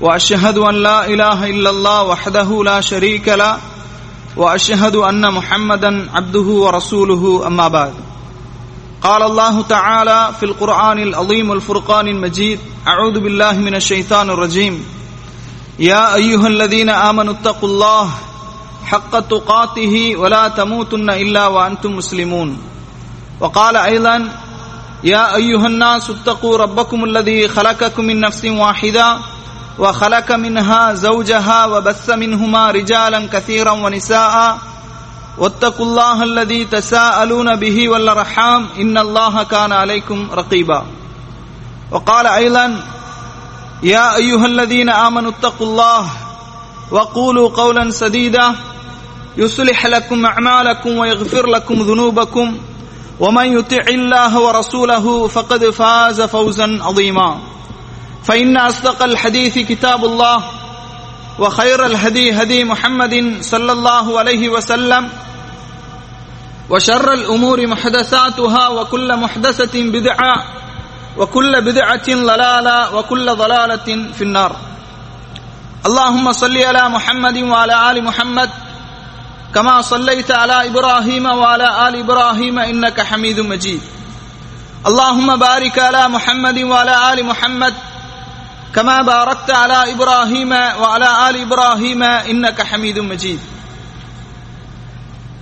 وأشهد أن لا إله إلا الله وحده لا شريك له وأشهد أن محمدا عبده ورسوله أما بعد. قال الله تعالى في القرآن العظيم الفرقان المجيد أعوذ بالله من الشيطان الرجيم. يا أيها الذين آمنوا اتقوا الله حق تقاته ولا تموتن إلا وأنتم مسلمون. وقال أيضا يا أيها الناس اتقوا ربكم الذي خلقكم من نفس واحدة وخلق منها زوجها وبث منهما رجالا كثيرا ونساء. واتقوا الله الذي تساءلون به والأرحام. إن الله كان عليكم رقيبا. وقال أيضا يا أيها الذين آمنوا اتقوا الله وقولوا قولا سديدا. يصلح لكم أعمالكم ويغفر لكم ذنوبكم. ومن يطع الله ورسوله فقد فاز فوزا عظيما. فإن أصدق الحديث كتاب الله وخير الهدي هدي محمد صلى الله عليه وسلم وشر الأمور محدثاتها وكل محدثة بدعة وكل بدعة ضلالة وكل ضلالة في النار. اللهم صل على محمد وعلى آل محمد كما صليت على إبراهيم وعلى آل إبراهيم إنك حميد مجيد. اللهم بارك على محمد وعلى آل محمد كما باركت على إبراهيم وعلى آل إبراهيم إنك حميد مجيد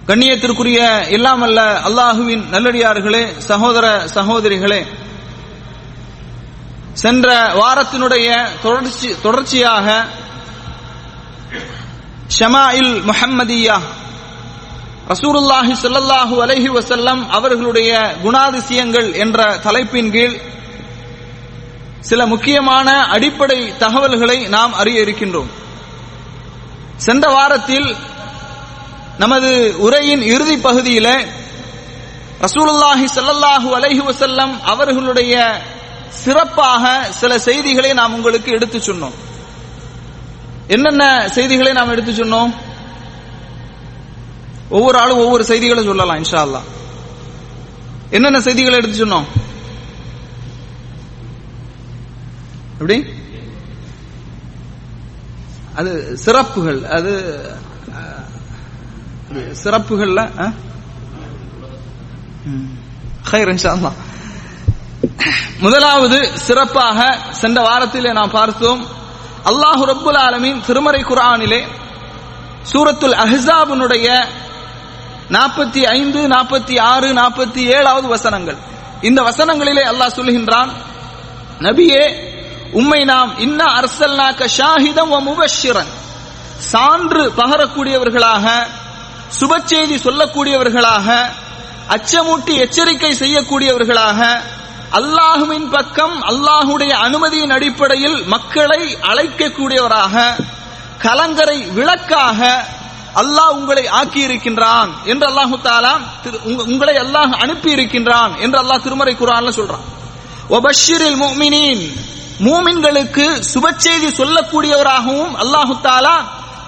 கண்ணியத்திற்குரிய இல்லாமல்ல அல்லாஹுவின் நல்லடியார்களே சகோதர சகோதரிகளே சென்ற வாரத்தினுடைய தொடர்ச்சி தொடர்ச்சியாக ஷமாயில் முஹம்மதியா ரசூருல்லாஹி ஸல்லல்லாஹு அலைஹி வஸல்லம் அவர்களுடைய குணாதிசயங்கள் என்ற தலைப்பின் கீழ் சில முக்கியமான அடிப்படை தகவல்களை நாம் அறிய இருக்கின்றோம். சென்ற வாரத்தில் நமது உரையின் இறுதி பகுதியில ரசூலுல்லாஹி சல்லல்லாஹு அலைஹி வசல்லம் அவர்களுடைய சிறப்பாக சில செய்திகளை நாம் உங்களுக்கு எடுத்து சொன்னோம். என்னென்ன செய்திகளை நாம் எடுத்து சொன்னோம்? ஒவ்வொரு ஆளும் ஒவ்வொரு செய்திகளை சொல்லலாம் இன்ஷா அல்லா என்னென்ன செய்திகளை எடுத்து சொன்னோம்? எப்படி? அது சிறப்புகள் அது சிறப்புகள்ல முதலாவது சிறப்பாக சென்ற வாரத்திலே நாம் பார்த்தோம் அல்லாஹு ரப்புல் ஆலமின் திருமறை குரானிலே சூரத்துல் அஹாபுனுடைய நாற்பத்தி ஐந்து நாற்பத்தி ஆறு நாற்பத்தி ஏழாவது வசனங்கள். இந்த வசனங்களிலே அல்லாஹ் சொல்கின்றான் நபியே உம்மை நாம் இன்ன அரசல்னாக்க ஷாஹிதம் முபஷிரன் சான்று பகரக்கூடியவர்களாக சுப செய்தி சொல்லக்கூடியவர்களாக அச்சமூட்டி எச்சரிக்கை செய்யக்கூடியவர்களாக அல்லாஹுவின் பக்கம் அல்லாஹுடைய அனுமதியின் அடிப்படையில் மக்களை அழைக்கக்கூடியவராக கலங்கரை விளக்காக அல்லாஹ் உங்களை ஆக்கி இருக்கின்றான் என்று அல்லாஹு தாலா உங்களை அல்லாஹ் அனுப்பி இருக்கின்றான் என்று அல்லாஹ் திருமறை குரான்ல சொல்றான். ஒபஷிரில் முக்மினின் மூமின்களுக்கு சுப செய்தி சொல்லக்கூடியவராகவும் அல்லாஹு தாலா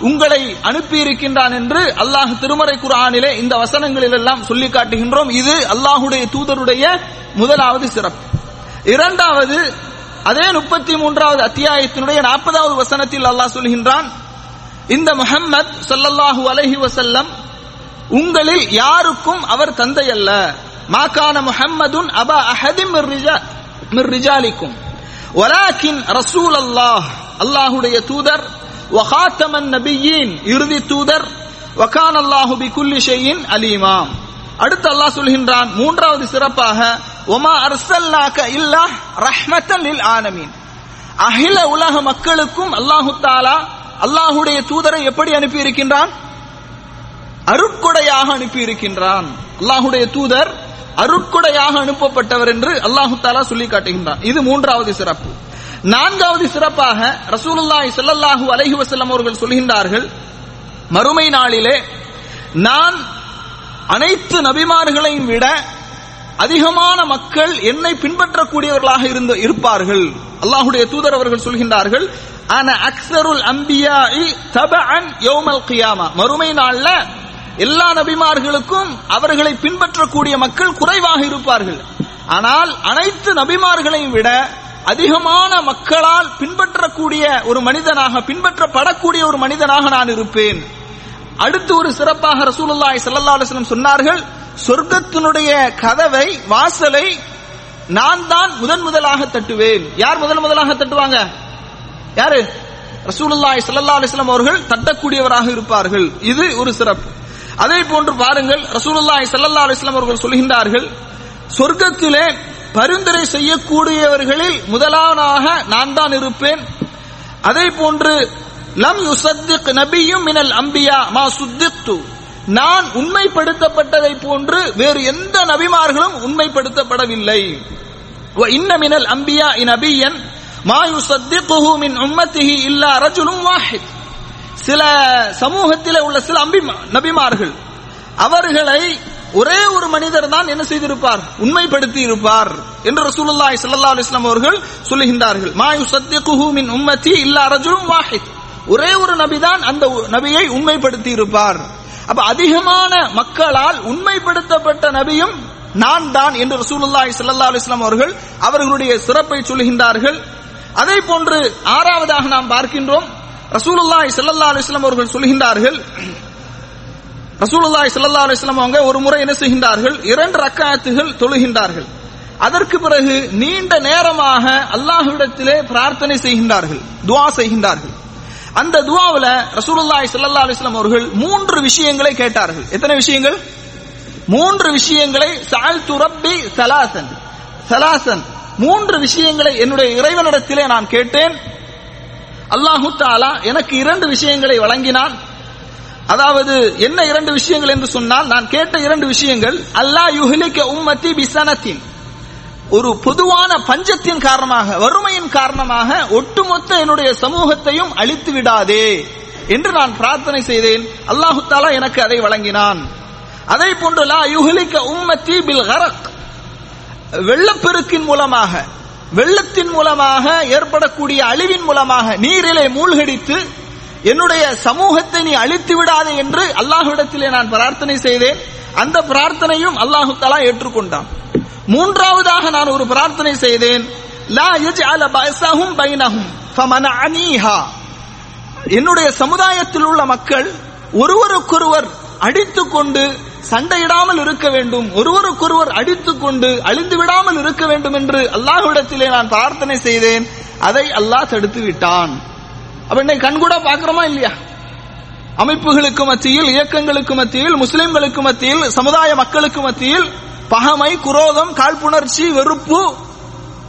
உங்களை அனுப்பி இருக்கின்றான் என்று அல்லாஹ் திருமறை குரானிலே இந்த வசனங்களில் எல்லாம் சொல்லி காட்டுகின்றோம். இது அல்லாஹுடைய தூதருடைய முதலாவது சிறப்பு. இரண்டாவது அதே முப்பத்தி மூன்றாவது அத்தியாயத்தினுடைய நாற்பதாவது வசனத்தில் அல்லாஹ் சொல்கின்றான் இந்த முஹம்மத் சொல்லல்லாஹு அலஹி வசல்லம் உங்களில் யாருக்கும் அவர் தந்தை அல்ல. மாகான முஹம்மதுன் அபா அஹதிம் மிர்ரிஜாலிக்கும் ரிஜாலிக்கும் ரசூல் அல்லாஹ் அல்லாஹுடைய தூதர் வகாத்தமன் நபியின் இறுதி தூதர் வகான் அல்லாஹு பி குல்லி ஷையின் அலீமா அடுத்து அல்லாஹ் சொல்கின்றான் மூன்றாவது சிறப்பாக ஒமா அர்சல்லாக்க இல்லா ரஹ்மத்தன் லில் ஆனமீன் அகில உலக மக்களுக்கும் அல்லாஹு தாலா அல்லாஹுடைய தூதரை எப்படி அனுப்பி இருக்கின்றான் அருட்கொடையாக அனுப்பி இருக்கின்றான் அல்லாஹுடைய தூதர் அருட்கொடையாக அனுப்பப்பட்டவர் என்று அல்லாஹு தாலா சொல்லி காட்டுகின்றான். இது மூன்றாவது சிறப்பு. நான்காவது சிறப்பாக ரசூலுல்லாஹி செல்லல்லாஹு அலைஹி வஸல்லம் அவர்கள் சொல்கின்றார்கள் மறுமை நாளிலே நான் அனைத்து நபிமார்களையும் விட அதிகமான மக்கள் என்னை பின்பற்றக்கூடியவர்களாக இருந்து இருப்பார்கள். அல்லாஹுடைய தூதர் அவர்கள் சொல்கின்றார்கள் ஆன அக்ஸருல் தப அன் யோமல் கியாமா. மறுமை நாள்ல எல்லா நபிமார்களுக்கும் அவர்களை பின்பற்றக்கூடிய மக்கள் குறைவாக இருப்பார்கள். ஆனால் அனைத்து நபிமார்களையும் விட அதிகமான மக்களால் பின்பற்றக்கூடிய ஒரு மனிதனாக பின்பற்றப்படக்கூடிய ஒரு மனிதனாக நான் இருப்பேன். அடுத்து ஒரு சிறப்பாக ரசூலுல்லாய் சல்லா அலுவலம் சொன்னார்கள் சொர்க்கத்தினுடைய கதவை வாசலை நான் தான் முதன் முதலாக தட்டுவேன். யார் முதன் முதலாக தட்டுவாங்க? யாரு? ரசூலுல்லாய் சல்லா அலுவலம் அவர்கள் தட்டக்கூடியவராக இருப்பார்கள். இது ஒரு சிறப்பு. அதே போன்று பாருங்கள் ரசூலுல்லாஹி சல்லா அலிஸ்லாம் அவர்கள் சொல்கின்றார்கள் சொர்க்கத்திலே பரிந்துரை செய்யக்கூடியவர்களில் முதலாவதாக நான் தான் இருப்பேன். அதே போன்று லம் யுசத்திக் நபியும் மினல் அம்பியா மா சுத்தித்து நான் உண்மைப்படுத்தப்பட்டதை போன்று வேறு எந்த நபிமார்களும் உண்மைப்படுத்தப்படவில்லை. வ இன்ன மினல் அம்பியா நபியன் மா யுசத்திக்குஹு மின் உம்மத்திஹி இல்லா ரஜுலும் வாஹித். சில சமூகத்தில் உள்ள சில அம்பி நபிமார்கள் அவர்களை ஒரே ஒரு மனிதர் தான் என்ன செய்திருப்பார்? உண்மைப்படுத்தி இருப்பார் என்று ரசூலுல்லாஹி ஸல்லல்லாஹு அலைஹி வஸல்லம் அவர்கள் சொல்லுகின்றார்கள். மா யுசத்திக்குஹு மின் உம்மத்தி இல்லா ரஜுலும் வாஹித். ஒரே ஒரு நபிதான் அந்த நபியை உண்மைப்படுத்தி இருப்பார் அப்ப அதிகமான மக்களால் உண்மைப்படுத்தப்பட்ட நபியும் நான் தான் என்று ரசூலுல்லாஹி ஸல்லல்லாஹு அலைஹி வஸல்லம் அவர்கள் அவர்களுடைய சிறப்பை சொல்லுகின்றார்கள். அதே போன்று ஆறாவதாக நாம் பார்க்கின்றோம். ரசூலுல்லாய் ஸல்லல்லாஹு அலைஹி அவர்கள் சொல்கின்றார்கள் ரசூலுல்லாய் செல்லல்லா அலைஹி அவங்க ஒரு முறை என்ன செய்கின்றார்கள் இரண்டு ரக்காயத்துகள் தொழுகின்றார்கள். அதற்கு பிறகு நீண்ட நேரமாக அல்லாஹ்விடத்திலே பிரார்த்தனை செய்கின்றார்கள் துவா செய்கின்றார்கள். அந்த துவாவில் ரசூலுல்லாய் செல்லல்லா அலைஹி அவர்கள் மூன்று விஷயங்களை கேட்டார்கள். எத்தனை விஷயங்கள்? மூன்று விஷயங்களை சால் துரப்பி சலாசன் சலாசன் மூன்று விஷயங்களை என்னுடைய இறைவனிடத்திலே நான் கேட்டேன். அல்லாஹு தாலா எனக்கு இரண்டு விஷயங்களை வழங்கினான். அதாவது என்ன இரண்டு விஷயங்கள் என்று சொன்னால் நான் கேட்ட இரண்டு விஷயங்கள் அல்லாஹ் யுஹிலிக்க உம்மத்தி பிசனத்தின். ஒரு பொதுவான பஞ்சத்தின் காரணமாக வறுமையின் காரணமாக ஒட்டுமொத்த என்னுடைய சமூகத்தையும் அழித்து விடாதே என்று நான் பிரார்த்தனை செய்தேன். அல்லாஹு தாலா எனக்கு அதை வழங்கினான். அதை போன்று லா யுஹ்லிக உம்மத்தி பில் ஹரக் வெள்ளப்பெருக்கின் மூலமாக வெள்ளத்தின் மூலமாக ஏற்படக்கூடிய அழிவின் மூலமாக நீரிலே மூழ்கடித்து என்னுடைய சமூகத்தை நீ அழித்து விடாதே என்று அல்லாஹ்விடத்திலே நான் பிரார்த்தனை செய்தேன். அந்த பிரார்த்தனையும் அல்லாஹு தலா ஏற்றுக்கொண்டான். மூன்றாவதாக நான் ஒரு பிரார்த்தனை செய்தேன். லா யஜ்அல பஸஹும் பைனஹும் ஃபமனஅனீஹா என்னுடைய சமுதாயத்தில் உள்ள மக்கள் ஒருவருக்கொருவர் அடித்துக்கொண்டு சண்டையிடாமல் இருக்க வேண்டும். ஒருவருக்கொருவர் அடித்துக் கொண்டு அழிந்து விடாமல் இருக்க வேண்டும் என்று அல்லாஹ்விடத்திலே நான் பிரார்த்தனை செய்தேன். அதை அல்லாஹ் தடுத்து விட்டான் அப்ப இன்னைக்கு கண்கூட பாக்குறோமா இல்லையா? அமைப்புகளுக்கு மத்தியில் இயக்கங்களுக்கு மத்தியில் முஸ்லிம்களுக்கு மத்தியில் சமுதாய மக்களுக்கு மத்தியில் பகமை குரோதம் காழ்ப்புணர்ச்சி வெறுப்பு.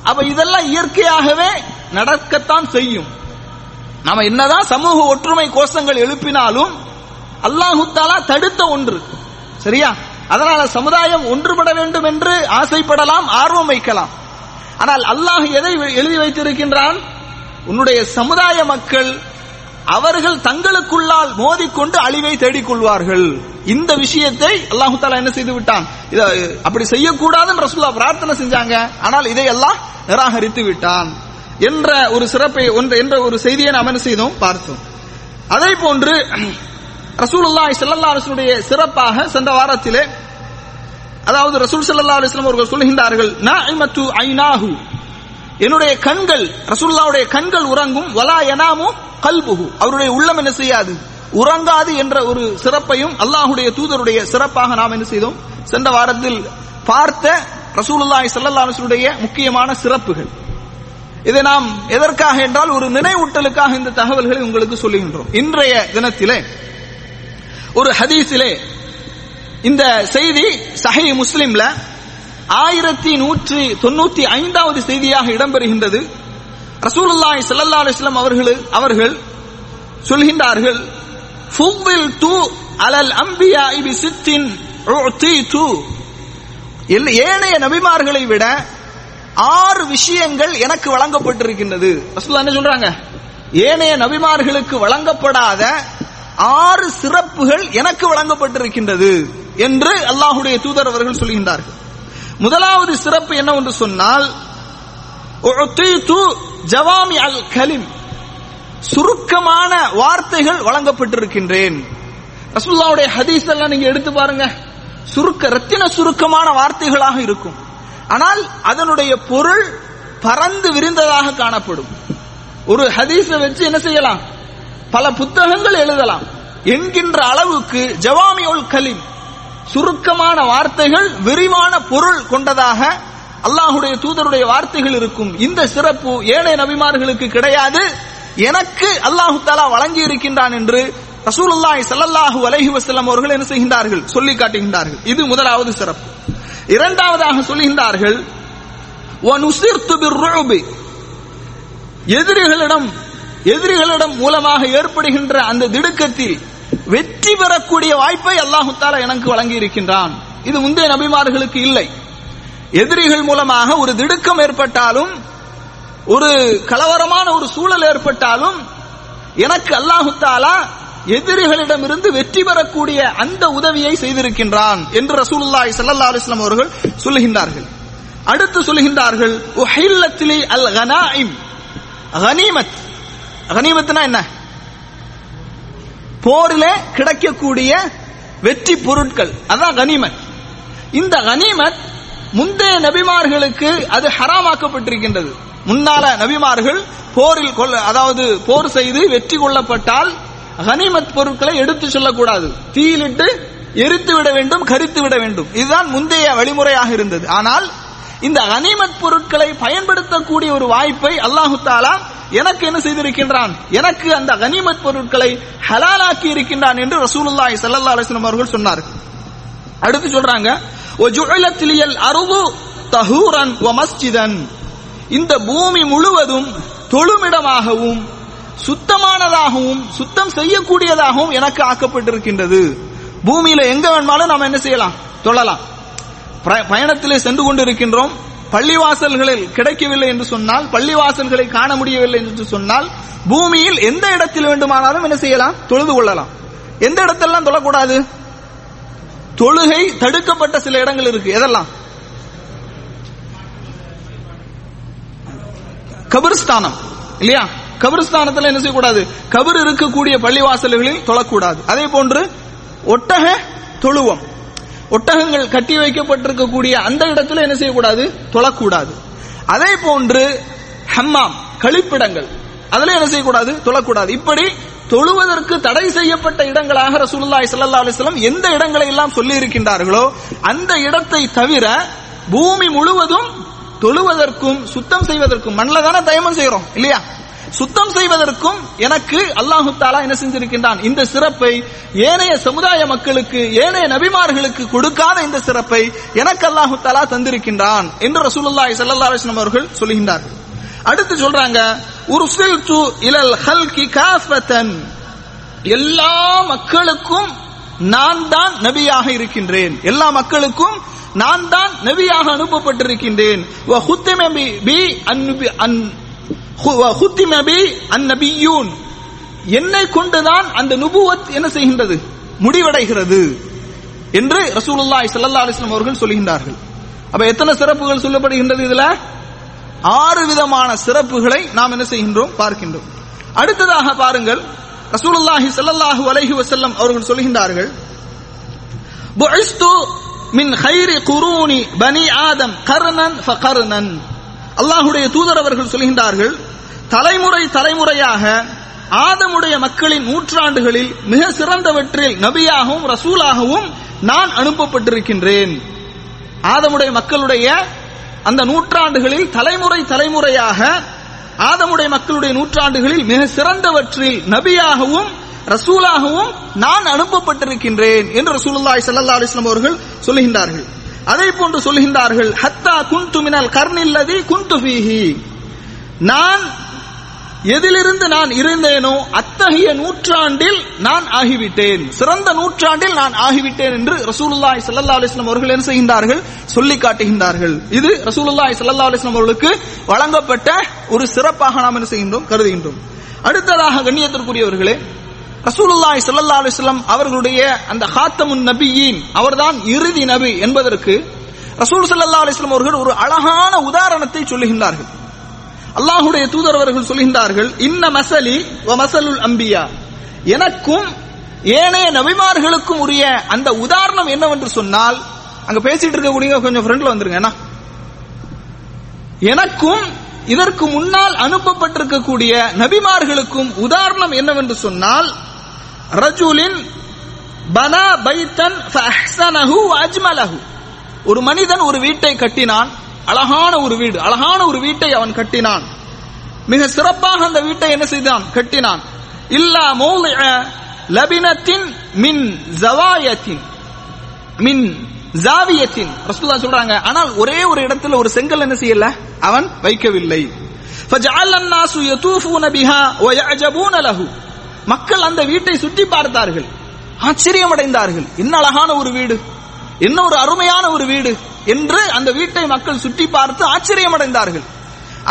அப்ப இதெல்லாம் இயற்கையாகவே நடக்கத்தான் செய்யும். நாம என்னதான் சமூக ஒற்றுமை கோஷங்கள் எழுப்பினாலும் அல்லாஹு தாலா தடுத்த ஒன்று. சரியா? அதனால சமுதாயம் ஒன்றுபட வேண்டும் என்று ஆசைப்படலாம் ஆர்வம் வைக்கலாம். ஆனால் அல்லாஹ் எதை எழுதி வைத்திருக்கின்றான்? உன்னுடைய சமுதாய மக்கள் அவர்கள் தங்களுக்குள்ளால் மோதிக்கொண்டு அழிவை தேடிக்கொள்வார்கள். இந்த விஷயத்தை அல்லாஹு தாலா என்ன செய்து விட்டான்? இத அப்படி செய்யக்கூடாதுன்னு ரசூல்லா பிரார்த்தனை செஞ்சாங்க. ஆனால் இதையெல்லாம் நிராகரித்து விட்டான். என்ற ஒரு சிறப்பை ஒன்று என்ற ஒரு செய்தியை நாம் என்ன செய்தோம்? பார்த்தோம். அதே போன்று ரசூலுல்லாஹி ஸல்லல்லாஹு அலைஹி வஸல்லம் சிறப்பாக சென்ற வாரத்திலே அதாவது ரசூல் ஸல்லல்லாஹு அலைஹி வஸல்லம் அவர்கள் சொல்கின்றார்கள் நாஇமத்து ஐனாஹு என்னுடைய கண்கள் ரசூலுல்லாஹ்வுடைய கண்கள் உறங்கும் வலா யனாமு கல்புஹு. அவருடைய உள்ளம் என்ன செய்யாது? உறங்காது என்ற ஒரு சிறப்பையும் அல்லாஹ்வுடைய தூதருடைய சிறப்பாக நாம் என்ன செய்தோம்? சென்ற வாரத்தில் பார்த்த ரசூலுல்லாஹி ஸல்லல்லாஹு அலைஹி வஸல்லம் முக்கியமான சிறப்புகள். இதை நாம் எதற்காக என்றால் ஒரு நினைவூட்டலுக்காக இந்த தகவல்களை உங்களுக்கு சொல்லுகின்றோம். இன்றைய தினத்திலே ஒரு ஹதீஸிலே இந்த செய்தி சஹி முஸ்லிம்ல ஆயிரத்தி நூற்றி தொண்ணூத்தி ஐந்தாவது செய்தியாக இடம்பெறுகின்றது. ரசூலுல்லாய் ஸல்லல்லாஹு அலைஹி அவர்கள் அவர்கள் சொல்கின்றார்கள் ஃபுவில் து அலல் அம்பியா இபி சித்தின் ஏனைய நபிமார்களை விட ஆறு விஷயங்கள் எனக்கு வழங்கப்பட்டிருக்கின்றது. ரசூல்லா என்ன சொல்றாங்க? ஏனைய நபிமார்களுக்கு வழங்கப்படாத ஆறு சிறப்புகள் எனக்கு வழங்கப்பட்டிருக்கின்றது என்று அல்லாஹுடைய தூதர் அவர்கள் சொல்கின்றார்கள். முதலாவது சிறப்பு என்னவென்று சொன்னால் ஜவாமி அல் கலிம். சுருக்கமான வார்த்தைகள் வழங்கப்பட்டிருக்கின்றேன். ரசூலுல்லாஹ்வுடைய ஹதீஸ் எல்லாம் நீங்க எடுத்து பாருங்க. சுருக்க ரத்தின சுருக்கமான வார்த்தைகளாக இருக்கும். ஆனால் அதனுடைய பொருள் பறந்து விரிந்ததாக காணப்படும். ஒரு ஹதீஸை வச்சு என்ன செய்யலாம்? பல புத்தகங்கள் எழுதலாம். என்கின்ற அளவுக்கு ஜவாமியுல் கலிம் சுருக்கமான வார்த்தைகள் விரிவான பொருள் கொண்டதாக அல்லாஹுடைய தூதருடைய வார்த்தைகள் இருக்கும். இந்த சிறப்பு ஏழை நபிமார்களுக்கு கிடையாது. எனக்கு அல்லாஹு தாலா வழங்கி இருக்கின்றான் என்று ரசூலுல்லாஹி சல்லல்லாஹு அலைஹி வசல்லம் அவர்கள் என்ன செய்கின்றார்கள்? சொல்லி காட்டுகின்றார்கள். இது முதலாவது சிறப்பு. இரண்டாவதாக சொல்லுகின்றார்கள் எதிரிகளிடம் எதிரிகளிடம் மூலமாக ஏற்படுகின்ற அந்த திடுக்கத்தில் வெற்றி பெறக்கூடிய வாய்ப்பை அல்லாஹு தாலா எனக்கு வழங்கி இருக்கின்றான் இது முந்தைய நபிமார்களுக்கு இல்லை. எதிரிகள் மூலமாக ஒரு திடுக்கம் ஏற்பட்டாலும் ஒரு கலவரமான ஒரு சூழல் ஏற்பட்டாலும் எனக்கு அல்லாஹு தாலா எதிரிகளிடமிருந்து வெற்றி பெறக்கூடிய அந்த உதவியை செய்திருக்கின்றான் என்று ரசூலுல்லாய் சல்லா அலிஸ்லாம் அவர்கள் சொல்லுகின்றார்கள். அடுத்து சொல்லுகின்றார்கள் அல் கனாயிம் கனிமத். கனிமத்துனா என்ன? போரில கிடைக்கக்கூடிய வெற்றி பொருட்கள். அதான் கனிமத். இந்த கனிமத் முந்தைய நபிமார்களுக்கு அது ஹராமாக்கப்பட்டிருக்கின்றது. முன்னால நபிமார்கள் போரில் கொள்ள அதாவது போர் செய்து வெற்றி கொள்ளப்பட்டால் கனிமத் பொருட்களை எடுத்து சொல்லக்கூடாது. தீயிலிட்டு எரித்து விட வேண்டும் கரித்து விட வேண்டும். இதுதான் முந்தைய வழிமுறையாக இருந்தது. ஆனால் இந்த அனிமத் பொருட்களை பயன்படுத்தக்கூடிய ஒரு வாய்ப்பை அல்லாஹு தாலா எனக்கு என்ன செய்திருக்கின்றான்? எனக்கு அந்த கனிமத் பொருட்களை ஹலாலாக்கி இருக்கின்றான் என்று ரசூலுல்லாஹி ஸல்லல்லாஹு அலைஹி அவர்கள் சொன்னார் அடுத்து சொல்றாங்க ஒஜுலத்திலியல் அருவு தஹூரன் மஸ்ஜிதன். இந்த பூமி முழுவதும் தொழுமிடமாகவும் சுத்தமானதாகவும் சுத்தம் செய்யக்கூடியதாகவும் எனக்கு ஆக்கப்பட்டிருக்கின்றது. பூமியில எங்க வேணுமாலும் நாம என்ன செய்யலாம்? தொழலாம். பயணத்திலே சென்று கொண்டிருக்கின்றோம். பள்ளிவாசல்களில் கிடைக்கவில்லை என்று சொன்னால் பள்ளிவாசல்களை காண முடியவில்லை என்று சொன்னால் பூமியில் எந்த இடத்தில் வேண்டுமானாலும் என்ன செய்யலாம்? தொழுது கொள்ளலாம். எந்த இடத்தெல்லாம் தொழக்கூடாது? தொழுகை தடுக்கப்பட்ட சில இடங்கள் இருக்கு. எதெல்லாம்? கபிரிஸ்தானம். இல்லையா? கபிரிஸ்தானத்துல என்ன செய்யக்கூடாது? கபர் இருக்கக்கூடிய பள்ளிவாசல்களில் தொழக்கூடாது. அதே போன்று ஒட்டக தொழுவம். ஒட்டகங்கள் கட்டி வைக்கப்பட்டிருக்கக்கூடிய அந்த இடத்துல என்ன செய்யக்கூடாது? தொழக்கூடாது. அதே போன்று ஹம்மாம் கழிப்பிடங்கள். அதுல என்ன செய்யக்கூடாது? தொழக்கூடாது. இப்படி தொழுவதற்கு தடை செய்யப்பட்ட இடங்களாக ரசூலுல்லாஹி சல்லா அலிஸ்லாம் எந்த இடங்களை எல்லாம் சொல்லி இருக்கின்றார்களோ அந்த இடத்தை தவிர பூமி முழுவதும் தொழுவதற்கும் சுத்தம் செய்வதற்கும் மண்ணில் தானே தயமம் செய்யறோம் இல்லையா? சுத்தம் செய்வதற்கும் எனக்கு அல்லாஹு தாலா என்ன செஞ்சிருக்கின்றான்? இந்த சிறப்பை ஏனைய சமுதாய மக்களுக்கு ஏனைய நபிமார்களுக்கு கொடுக்காத இந்த சிறப்பை எனக்கு அல்லாஹு தாலா தந்திருக்கின்றான் என்று ரசூலுல்லாஹி ஸல்லல்லாஹு அலைஹி வஸல்லம் அவர்கள் சொல்லுகின்றார்கள் அடுத்து சொல்றாங்க உர்சில்து இலல் ஹல்கி காஃபத்தன். எல்லா மக்களுக்கும் நான் தான் நபியாக இருக்கின்றேன். எல்லா மக்களுக்கும் நான் தான் நபியாக அனுப்பப்பட்டிருக்கின்றேன். அந்நபியூன். என்னை கொண்டுதான் அந்த நுபுவத் என்ன செய்கின்றது? முடிவடைகிறது என்று ரசூலுல்லாஹி ஸல்லல்லாஹு அலைஹி வஸல்லம் அவர்கள் சொல்கின்றார்கள். அப்ப எத்தனை சிறப்புகள் சொல்லப்படுகின்றது இதுல? ஆறு விதமான சிறப்புகளை நாம் என்ன செய்கின்றோம்? பார்க்கின்றோம். அடுத்ததாக பாருங்கள் ரசூலுல்லாஹி ஸல்லல்லாஹு அலைஹி வஸல்லம் அவர்கள் சொல்கின்றார்கள் புஇஸ்து மின் கைரி குரூனி பனி ஆதம் கர்ணன் ஃபகர்ணன் அல்லாஹுடைய தூதர் அவர்கள் சொல்கின்றார்கள் தலைமுறை தலைமுறையாக ஆதமுடைய மக்களின் நூற்றாண்டுகளில் மிக சிறந்தவற்றில் நபியாகவும் ரசூலாகவும் நான் அனுப்பப்பட்டிருக்கின்றேன். ஆதமுடைய மக்களுடைய அந்த நூற்றாண்டுகளில் தலைமுறை தலைமுறையாக ஆதமுடைய மக்களுடைய நூற்றாண்டுகளில் மிக சிறந்தவற்றில் நபியாகவும் ரசூலாகவும் நான் அனுப்பப்பட்டிருக்கின்றேன் என்று ரசூலுல்லாய் சல்லா அலிஸ்லாம் அவர்கள் சொல்லுகின்றார்கள் அதை போன்று சொல்கின்றார்கள் ஹத்தா குன்து மினல் கர்னில்லதி குன்து ஃபீஹி. நான் எதிலிருந்து நான் இருந்தேனோ அத்தகைய நூற்றாண்டில் நான் ஆகிவிட்டேன். சிறந்த நூற்றாண்டில் நான் ஆகிவிட்டேன் என்று ரசூலுல்லாய் சல்லா அலைஹி அவர்கள் என்ன செய்கின்றார்கள்? சொல்லி காட்டுகின்றார்கள். இது ரசூலுல்லாய் சல்லா அலைஹி அவர்களுக்கு வழங்கப்பட்ட ஒரு சிறப்பாக நாம் என்ன செய்கின்றோம் கருதுகின்றோம். அடுத்ததாக கண்ணியத்திற்குரியவர்களே ரசூலுல்லாய் சல்லா அலிஸ்லாம் அவர்களுடைய அந்த ஹாத்தமுன் நபியின் அவர்தான் இறுதி நபி என்பதற்கு ரசூல் சல்லா அலிஸ்லாம் அவர்கள் ஒரு அழகான உதாரணத்தை சொல்லுகின்றார்கள். அல்லாஹுடைய தூதர் அவர்கள் சொல்கின்றார்கள் இன்ன மசலி மசலுல் அம்பியா. எனக்கும் ஏனைய நபிமார்களுக்கும் உரிய அந்த உதாரணம் என்னவென்று சொன்னால் அங்க பேசிட்டு இருக்கக்கூடிய கொஞ்சம் ஃப்ரெண்ட்ல வந்துருங்க எனக்கும் இதற்கு முன்னால் அனுப்பப்பட்டிருக்கக்கூடிய நபிமார்களுக்கும் உதாரணம் என்னவென்று சொன்னால் ரஜுலின் பனா பைத்தன் ஃபஅஹ்ஸனஹு வ அஜ்மலஹு ஒரு மனிதன் ஒரு வீட்டை கட்டினான் அழகான ஒரு வீடு அழகான ஒரு வீட்டை அவன் கட்டினான் மிக சிறப்பாக அந்த வீட்டை என்ன செய்தான் கட்டினான் இல்லா மௌலிஅ லபினத்தின் மின் ஜவாயத்தின் மின் ஜாவியத்தின் ரசூலுல்லாஹ் சொல்றாங்க ஆனால் ஒரே ஒரு இடத்துல ஒரு செங்கல் என்ன செய்யல அவன் வைக்கவில்லை فجعل الناس يطوفون بها ويعجبون له மக்கள் அந்த வீட்டை சுற்றி பார்த்தார்கள். ஆச்சரியம் அடைந்தார்கள் என்ன அழகான ஒரு வீடு. என்ன ஒரு அருமையான ஒரு வீடு என்று அந்த வீட்டை மக்கள் சுற்றி பார்த்து ஆச்சரியம் அடைந்தார்கள்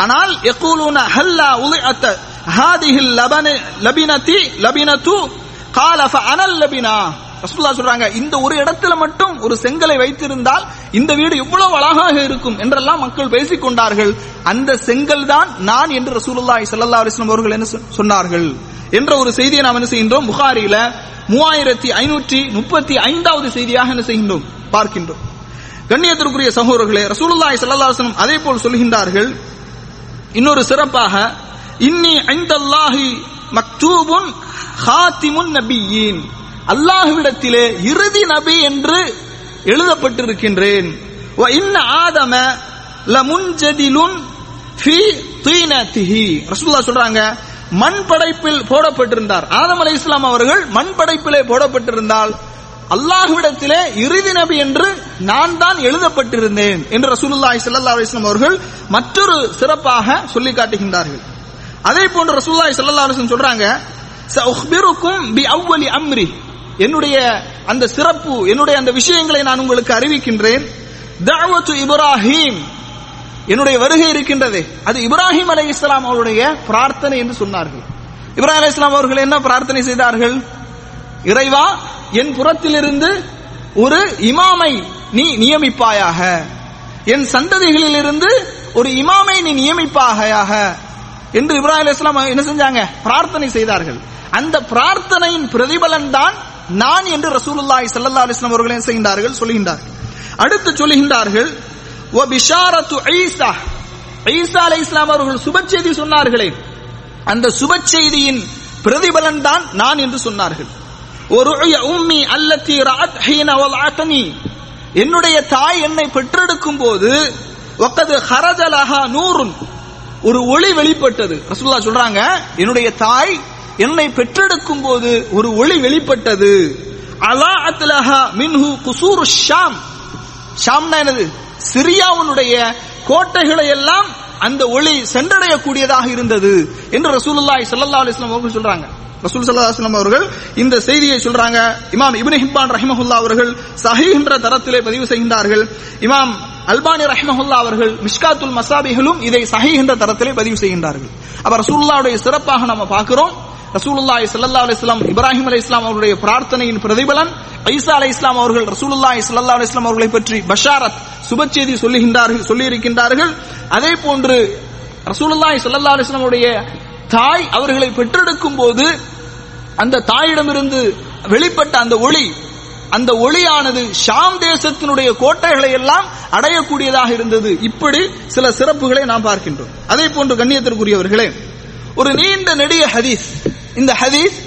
ஆனால் எக்கூலூன ஹல்லா உலிஅத்த ஹாதிஹில் லபன லபினதி லபினது கால ஃபஅனல் லபினா. ரசூல்லா சொல்றாங்க இந்த ஒரு இடத்துல மட்டும் ஒரு செங்கலை வைத்திருந்தால் இந்த வீடு இவ்வளவு அழகாக இருக்கும் என்றெல்லாம் மக்கள் பேசிக் கொண்டார்கள் அந்த செங்கல் தான் நான் என்று ரசூலுல்லாஹி ஸல்லல்லாஹு அலைஹி வஸல்லம் அவர்கள் என்ன சொன்னார்கள். என்ற ஒரு செய்தியை நாம் என்ன செய்கின்றோம்? புகாரியில மூவாயிரத்தி ஐநூற்றி முப்பத்தி ஐந்தாவது செய்தியாக என்ன செய்கின்றோம்? பார்க்கின்றோம். கண்ணியத்திற்குரிய சகோதரர்களே ரசூலுல்லாய் ஸல்லல்லாஹு அதே போல் சொல்கின்றார்கள். இன்னொரு சிறப்பாக இன்னி ஐந்தல்லாஹி மக்தூபுன் ஹாத்திமுன் நபியின். அல்லாஹ்விடத்திலே இறுதி நபி என்று எழுதப்பட்டிருக்கின்றேன். இன்ன ஆதம லமுன்ஜதிலுன் ஃபீ தீனதிஹி. ரசூலுல்லாஹ் சொல்றாங்க மண் படைப்பில் போடப்பட்டிருந்தார். ஆதம் அலைஹிஸ்ஸலாம் அவர்கள் மண் படைப்பிலே போடப்பட்டிருந்தால் அல்லாஹ்விடத்திலே இறுதி நபி என்று நான் தான் எழுதப்பட்டிருந்தேன் என்று ரசூலுல்லாஹி சல்லா அலிஸ்லாம் அவர்கள் மற்றொரு சிறப்பாக சொல்லி காட்டுகின்றார்கள். அதே போன்று ரசூல்லாய் சல்லா அலிஸ்லாம் சொல்றாங்க பி அவ்வலி அம்ரி. என்னுடைய அந்த சிறப்பு என்னுடைய அந்த விஷயங்களை நான் உங்களுக்கு அறிவிக்கின்றேன். தஅவத்து இப்ராஹிம். என்னுடைய வருகை இருக்கின்றதே. அது இப்ராஹிம் அலை இஸ்லாம் அவருடைய பிரார்த்தனை என்று சொன்னார்கள். இப்ராஹிம் அலை இஸ்லாம் அவர்கள் என்ன பிரார்த்தனை செய்தார்கள்? இறைவா என் புறத்திலிருந்து ஒரு இமாமை நீ நியமிப்பாயாக. என் சந்ததிகளிலிருந்து ஒரு இமாமை நீ நியமிப்பாயாக. என்று இப்ராஹிம் அலி இஸ்லாம் என்ன செஞ்சாங்க? பிரார்த்தனை செய்தார்கள். அந்த பிரார்த்தனையின் பிரதிபலன் தான் நான் என்று ரசூலுல்லாய் சல்லா அலிஸ்லாம் அவர்கள் என்ன செய்கின்றார்கள்? சொல்கின்றார்கள் அடுத்து சொல்கின்றார்கள் ஈசா ஈசா அலை இஸ்லாம் அவர்கள் சுப செய்தி சொன்னார்களே. அந்த சுப செய்தியின் பிரதிபலன் தான் நான் என்று சொன்னார்கள். ஒரு உம்மி அல்லத்தி ராத் ஹீன என்னுடைய தாய் என்னை பெற்றெடுக்கும் போது ஒக்கது ஹரஜலஹா நூறுன் ஒரு ஒளி வெளிப்பட்டது. ரசூலுல்லாஹ் சொல்றாங்க என்னுடைய தாய் என்னை பெற்றெடுக்கும் போது ஒரு ஒளி வெளிப்பட்டது. அலா அத்லஹா மின்ஹு குசூர் ஷாம். ஷாம்னா என்னது? சிரியாவுடைய கோட்டைகளை எல்லாம் அந்த ஒளி சென்றடையக்கூடியதாக இருந்தது என்று ரசூலுல்லாய் சல்லா அலிஸ்லாம் அவர்கள் சொல்றாங்க. ரசூல் ஸல்லல்லாஹு அவர்கள் இந்த செய்தியை சொல்றாங்க. இமாம் இபின் ஹிப்பான் ரஹிமஹுல்லா அவர்கள் சஹி என்ற தரத்திலே பதிவு செய்கின்றார்கள். இமாம் அல்பானி ரஹிமஹுல்லா அவர்கள் மிஷ்காத்துல் மசாபிகளும் இதை சஹி என்ற தரத்திலே பதிவு செய்கின்றார்கள். அப்ப ரசூல்லாவுடைய சிறப்பாக நம்ம பார்க்கிறோம். ரசூலுல்லாய் சல்லா அலி இஸ்லாம் இப்ராஹிம் அலைஹிஸ்ஸலாம் அவருடைய பிரார்த்தனையின் பிரதிபலன் வைசால இஸ்லாம் அவர்கள் ரசூலுல்லாய் சல்லா அலி இஸ்லாம் அவர்களை பற்றி பஷாரத் சுப செய்தி சொல்லுகின்றார்கள் சொல்லியிருக்கின்றார்கள். அதே போன்று ரசூலுல்லாய் சல்லா அலி இஸ்லாம் அவருடைய தாய் அவர்களை பெற்றெடுக்கும் போது அந்த தாயிடமிருந்து வெளிப்பட்ட அந்த ஒளி அந்த ஒளியானது ஷாம் தேசத்தினுடைய கோட்டைகளை எல்லாம் அடையக்கூடியதாக இருந்தது. இப்படி சில சிறப்புகளை நாம் பார்க்கின்றோம். அதே போன்று கண்ணியத்திற்குரியவர்களே ஒரு நீண்ட நெடிய ஹதீஸ். இந்த ஹதீஸ்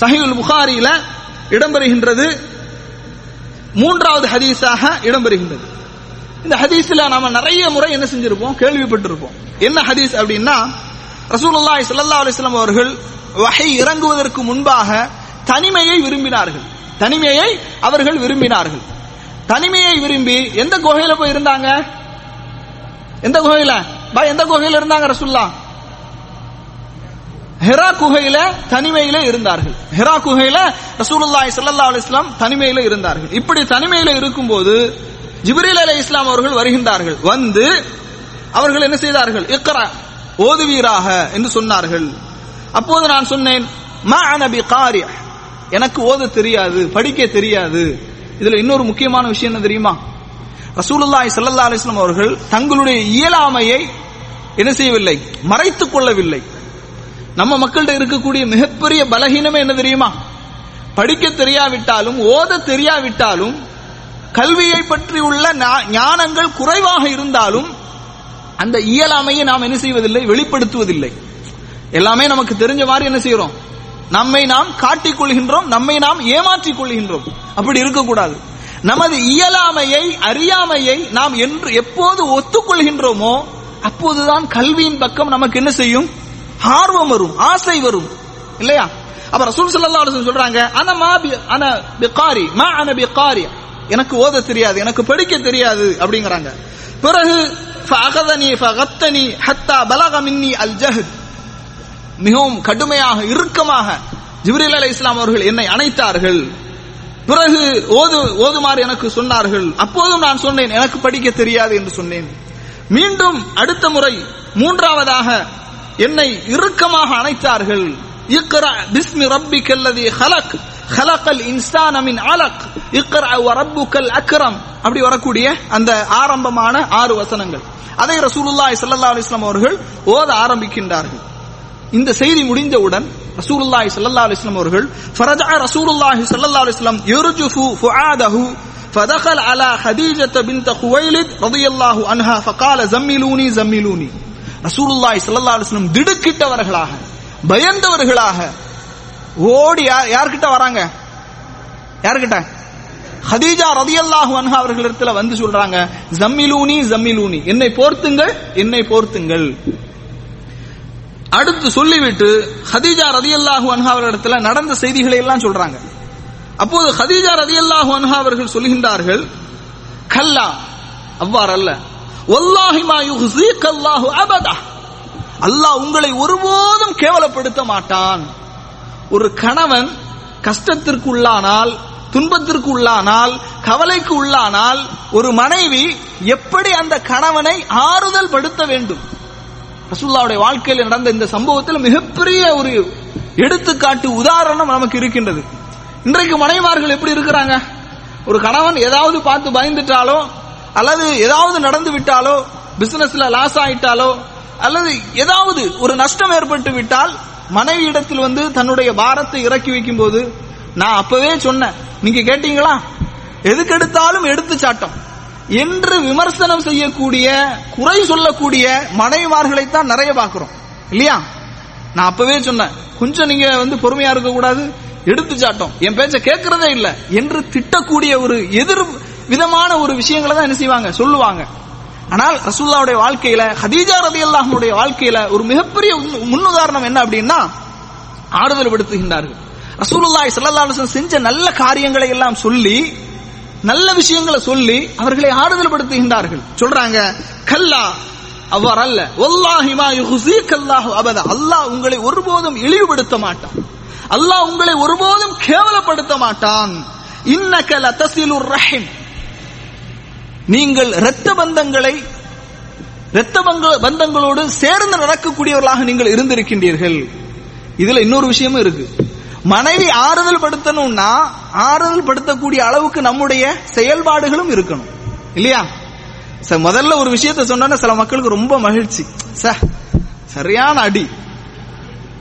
சஹீல் புகாரியில இடம்பெறுகின்றது. மூன்றாவது ஹதீஸாக இடம்பெறுகின்றது. இந்த ஹதீஸ்ல நாம நிறைய முறை என்ன செஞ்சிருப்போம்? கேள்விப்பட்டிருப்போம். என்ன ஹதீஸ் அப்படின்னா ரசூலுல்லாஹி ஸல்லல்லாஹு அலைஹி வஸல்லம் அவர்கள் வஹை இறங்குவதற்கு முன்பாக தனிமையை விரும்பினார்கள். தனிமையை அவர்கள் விரும்பினார்கள். தனிமையை விரும்பி எந்த குகையில போய் இருந்தாங்க? எந்த குகையில? பா எந்த குகையில இருந்தாங்க ரசூல்லா ஹெரா குகையில தனிமையில இருந்தார்கள். ஹெரா குகையில ரசூலுல்லாய் சல்லா அலி இஸ்லாம் தனிமையில இருந்தார்கள். இப்படி தனிமையில இருக்கும்போது ஜிப்ரீல் அலி இஸ்லாம் அவர்கள் வருகின்றார்கள். வந்து அவர்கள் என்ன செய்தார்கள்? இக்கரா ஓதுவீராக என்று சொன்னார்கள். அப்போது நான் சொன்னேன் மா அனபி காரிய எனக்கு ஓத தெரியாது படிக்க தெரியாது. இதுல இன்னொரு முக்கியமான விஷயம் என்ன தெரியுமா? ரசூலுல்லாய் சல்லா அலிஸ்லாம் அவர்கள் தங்களுடைய இயலாமையை என்ன செய்யவில்லை மறைத்துக் கொள்ளவில்லை. நம்ம மக்கள்கிட்ட இருக்கக்கூடிய மிகப்பெரிய பலகீனமே என்ன தெரியுமா? படிக்க தெரியாவிட்டாலும் ஓத தெரியாவிட்டாலும் கல்வியை பற்றி உள்ள ஞா- ஞானங்கள் குறைவாக இருந்தாலும் அந்த இயலாமையை நாம் என்ன செய்வதில்லை? வெளிப்படுத்துவதில்லை. எல்லாமே நமக்கு தெரிஞ்ச மாதிரி என்ன செய்யறோம் நம்மை நாம் காட்டிக் கொள்கின்றோம் நம்மை நாம் ஏமாற்றிக் கொள்கின்றோம். அப்படி இருக்கக்கூடாது. நமது இயலாமையை அறியாமையை நாம் என்று எப்போது ஒத்துக்கொள்கின்றோமோ அப்போதுதான் கல்வியின் பக்கம் நமக்கு என்ன செய்யும்? ஆர்வம் வரும் ஆசை வரும். இல்லையா? அப்ப ரசூல் சல்லா அலுவலம் சொல்றாங்க அன மா பி அன பிகாரி மா அன பிகாரி. எனக்கு ஓத தெரியாது எனக்கு படிக்க தெரியாது அப்படிங்கிறாங்க. பிறகு ஃபஅகதனி ஃபகத்தனி ஹத்தா பலகமின்னி அல் ஜஹத் மிகவும் கடுமையாக இறுக்கமாக ஜிப்ரீல் அலை இஸ்லாம் அவர்கள் என்னை அணைத்தார்கள். பிறகு ஓது ஓதுமாறு எனக்கு சொன்னார்கள். அப்போதும் நான் சொன்னேன் எனக்கு படிக்க தெரியாது என்று சொன்னேன். மீண்டும் அடுத்த முறை மூன்றாவதாக என்னை இறுக்கமாக அணைத்தார்கள் இக்ரா பிஸ்மி ரப்பிக்கல்லதி ஹலக் ஹலக்கல் இன்சான மின் அலக் இக்ரா வ ரப்புக்கல் அக்ரம் அப்படி வரக்கூடிய அந்த ஆரம்பமான ஆறு வசனங்கள் அதை ரசூலுல்லாஹி ஸல்லல்லாஹு அலைஹி வஸல்லம் அவர்கள் ஓத ஆரம்பிக்கின்றார்கள் இந்த செய்தி முடிந்தவுடன் ரசூலுல்லாஹி ஸல்லல்லாஹு அலைஹி வஸல்லம் அவர்கள் ஃபரஜஅ ரசூலுல்லாஹி ஸல்லல்லாஹு அலைஹி வஸல்லம் யர்ஜுஃபு ஃபுஆதஹு فدخل على خديجة بنت خويلد رضي الله عنها فقال زملوني زملوني ரசூலுல்லாஹி சல்லா அலுவலம் திடுக்கிட்டவர்களாக பயந்தவர்களாக ஓடி யார் யார்கிட்ட வராங்க? யார்கிட்ட? ஹதீஜா ரதியல்லாஹு அன்ஹா அவர்களிடத்துல வந்து சொல்றாங்க ஜம்மிலூனி ஜம்மிலூனி என்னை போர்த்துங்கள் என்னை போர்த்துங்கள். அடுத்து சொல்லிவிட்டு ஹதீஜா ரதியல்லாஹு அன்ஹா அவர்களிடத்துல நடந்த செய்திகளை எல்லாம் சொல்றாங்க. அப்போது ஹதீஜா ரதியல்லாஹு அன்ஹா அவர்கள் சொல்கின்றார்கள் கல்லா அவ்வாறு அபதா. அல்லாஹ் உங்களை ஒருபோதும் கேவலப்படுத்த மாட்டான். ஒரு கணவன் கஷ்டத்திற்கு உள்ளானால் துன்பத்திற்கு உள்ளானால் கவலைக்கு உள்ளானால் ஒரு மனைவி எப்படி அந்த கணவனை ஆறுதல் படுத்த வேண்டும்? ரசூல்லாவுடைய வாழ்க்கையில் நடந்த இந்த சம்பவத்தில் மிகப்பெரிய ஒரு எடுத்துக்காட்டு உதாரணம் நமக்கு இருக்கின்றது. இன்றைக்கு மனைவார்கள் எப்படி இருக்கிறாங்க? ஒரு கணவன் ஏதாவது பார்த்து பயந்துட்டாலும் அல்லது ஏதாவது நடந்து விட்டாலோ பிசினஸ்ல லாஸ் ஆயிட்டாலோ அல்லது ஏதாவது ஒரு நஷ்டம் ஏற்பட்டு விட்டால் மனைவி இடத்தில் வந்து தன்னுடைய பாரத்தை இறக்கி வைக்கும் போது நான் அப்பவே சொன்னேன். நீங்க கேட்டீங்களா? எதுக்கு எடுத்தாலும் எடுத்து சாட்டம் என்று விமர்சனம் செய்யக்கூடிய குறை சொல்லக்கூடிய மனைவிமார்களைத்தான் நிறைய பார்க்கிறோம். இல்லையா? நான் அப்பவே சொன்னேன். கொஞ்சம் நீங்க வந்து பொறுமையா இருக்க கூடாது எடுத்து சாட்டம் என் பேச்ச கேட்கறதே இல்லை. என்று திட்டக்கூடிய ஒரு எதிர் விதமான ஒரு விஷயங்களை தான் என்ன செய்வாங்க? சொல்லுவாங்க. ஆனால் ரசூல்லாவுடைய வாழ்க்கையில ஹதீஜா ரதி அல்லாஹனுடைய வாழ்க்கையில ஒரு மிகப்பெரிய முன்னுதாரணம் என்ன அப்படின்னா ஆறுதல் படுத்துகின்றார்கள். ரசூலுல்லாஹி சல்லா செஞ்ச நல்ல காரியங்களை எல்லாம் சொல்லி நல்ல விஷயங்களை சொல்லி அவர்களை ஆறுதல் படுத்துகின்றார்கள். சொல்றாங்க கல்லா அவ்வாறு அல்ல ஒல்லாஹிமா மா யுஹ்ஸீக அபதா. அல்லாஹ் உங்களை ஒருபோதும் இழிவுபடுத்த மாட்டான். அல்லாஹ் உங்களை ஒருபோதும் கேவலப்படுத்த மாட்டான். இன்னக்கல தசிலுர் ரஹிம். நீங்கள் இரத்த பந்தங்களை இரத்த பங்க- பந்தங்களோடு சேர்ந்து நடக்கக்கூடியவர்களாக நீங்கள் இருந்திருக்கின்றீர்கள். இதுல இன்னொரு விஷயமும் இருக்கு. மனைவி ஆறுதல் படுத்தணும்னா ஆறுதல் படுத்தக்கூடிய அளவுக்கு நம்முடைய செயல்பாடுகளும் இருக்கணும். இல்லையா? சார் முதல்ல ஒரு விஷயத்த சொன்னா சில மக்களுக்கு ரொம்ப மகிழ்ச்சி. சார் சரியான அடி.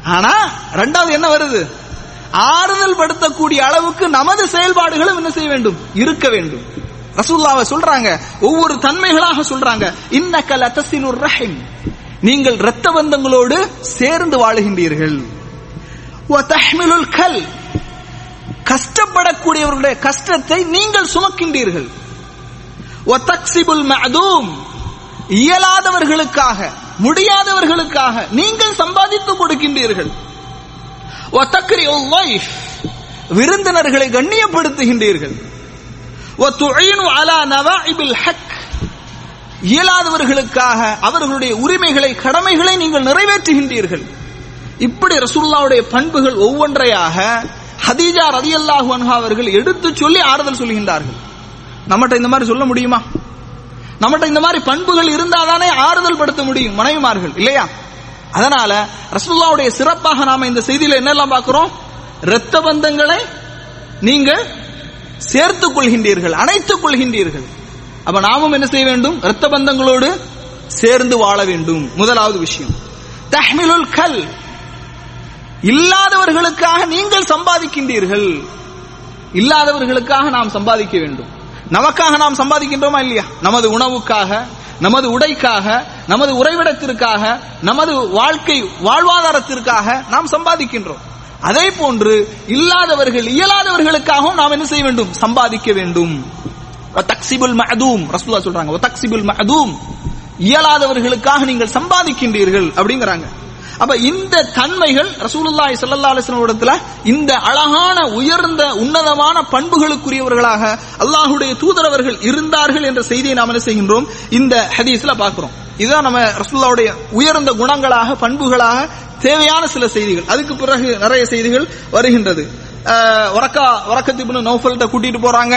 ஆனா ரெண்டாவது என்ன வருது? ஆறுதல் படுத்தக்கூடிய அளவுக்கு நமது செயல்பாடுகளும் என்ன செய்ய வேண்டும்? இருக்க வேண்டும். ரசூல்லாவை சொல்றாங்க ஒவ்வொரு தன்மைகளாக சொல்றாங்க. இன்னக்கல் லதஸிலுர் ரஹிம். நீங்கள் இரத்த பந்தங்களோடு சேர்ந்து வாழுகின்றீர்கள். கல். கஷ்டப்படக்கூடியவர்களுடைய கஷ்டத்தை நீங்கள் சுமக்கின்றீர்கள். வதக்ஸிபுல் மஅதூம். இயலாதவர்களுக்காக முடியாதவர்களுக்காக நீங்கள் சம்பாதித்து கொடுக்கின்றீர்கள். ஒத்தக்ரி ஒய்ஃப் விருந்தினர்களை கண்ணியப்படுத்துகின்றீர்கள். இயலாதவர்களுக்காக அவர்களுடைய உரிமைகளை கடமைகளை நீங்கள் நிறைவேற்றுகின்றீர்கள். இப்படி ரசூல்லாவுடைய பண்புகள் ஒவ்வொன்றையாக ஹதீஜா ரதியல்லாஹு அன்ஹா அவர்கள் எடுத்து சொல்லி ஆறுதல் சொல்லுகின்றார்கள் நம்மகிட்ட இந்த மாதிரி சொல்ல முடியுமா? நம்மகிட்ட இந்த மாதிரி பண்புகள் இருந்தாதானே ஆறுதல் படுத்த முடியும் மனைவிமார்கள் இல்லையா? அதனால ரசூல்லாவுடைய சிறப்பாக நாம இந்த செய்தியில என்னெல்லாம் பார்க்கிறோம்? இரத்த பந்தங்களை நீங்கள் சேர்த்துக் கொள்கின்றீர்கள் அணைத்துக் கொள்கின்றீர்கள். அப்ப நாமும் என்ன செய்ய வேண்டும்? இரத்த பந்தங்களோடு சேர்ந்து வாழ வேண்டும். முதலாவது விஷயம். தஹ்மிலுல் கல். இல்லாதவர்களுக்காக நீங்கள் சம்பாதிக்கின்றீர்கள். இல்லாதவர்களுக்காக நாம் சம்பாதிக்க வேண்டும். நமக்காக நாம் சம்பாதிக்கின்றோமா இல்லையா? நமது உணவுக்காக நமது உடைக்காக நமது உறைவிடத்திற்காக நமது வாழ்க்கை வாழ்வாதாரத்திற்காக நாம் சம்பாதிக்கின்றோம். அதே போன்று இல்லாதவர்கள் இயலாதவர்களுக்காகவும் நாம் என்ன செய்ய வேண்டும்? சம்பாதிக்க வேண்டும். தக்சிபுல் மஅதூம் ரசூலா சொல்றாங்க தக்சிபுல் மஅதூம். இயலாதவர்களுக்காக நீங்கள் சம்பாதிக்கின்றீர்கள் அப்படிங்கிறாங்க. அப்ப இந்த தன்மைகள் ரசூலுல்லாய் ஸல்லல்லாஹு அலைஹி இந்த அழகான உயர்ந்த உன்னதமான பண்புகளுக்குரியவர்களாக அல்லாஹுடைய தூதரவர்கள் இருந்தார்கள் என்ற செய்தியை நாம் என்ன செய்கின்றோம்? இந்த ஹதீஸ்ல பார்க்கிறோம். இதுதான் நம்ம ரசூல்லாவுடைய உயர்ந்த குணங்களாக பண்புகளாக தேவையான சில செய்திகள். அதுக்கு பிறகு நிறைய செய்திகள் வருகின்றது. உறக்கா வரக்கா வரக்கத்து நௌஃபல்கிட்ட கூட்டிட்டு போறாங்க.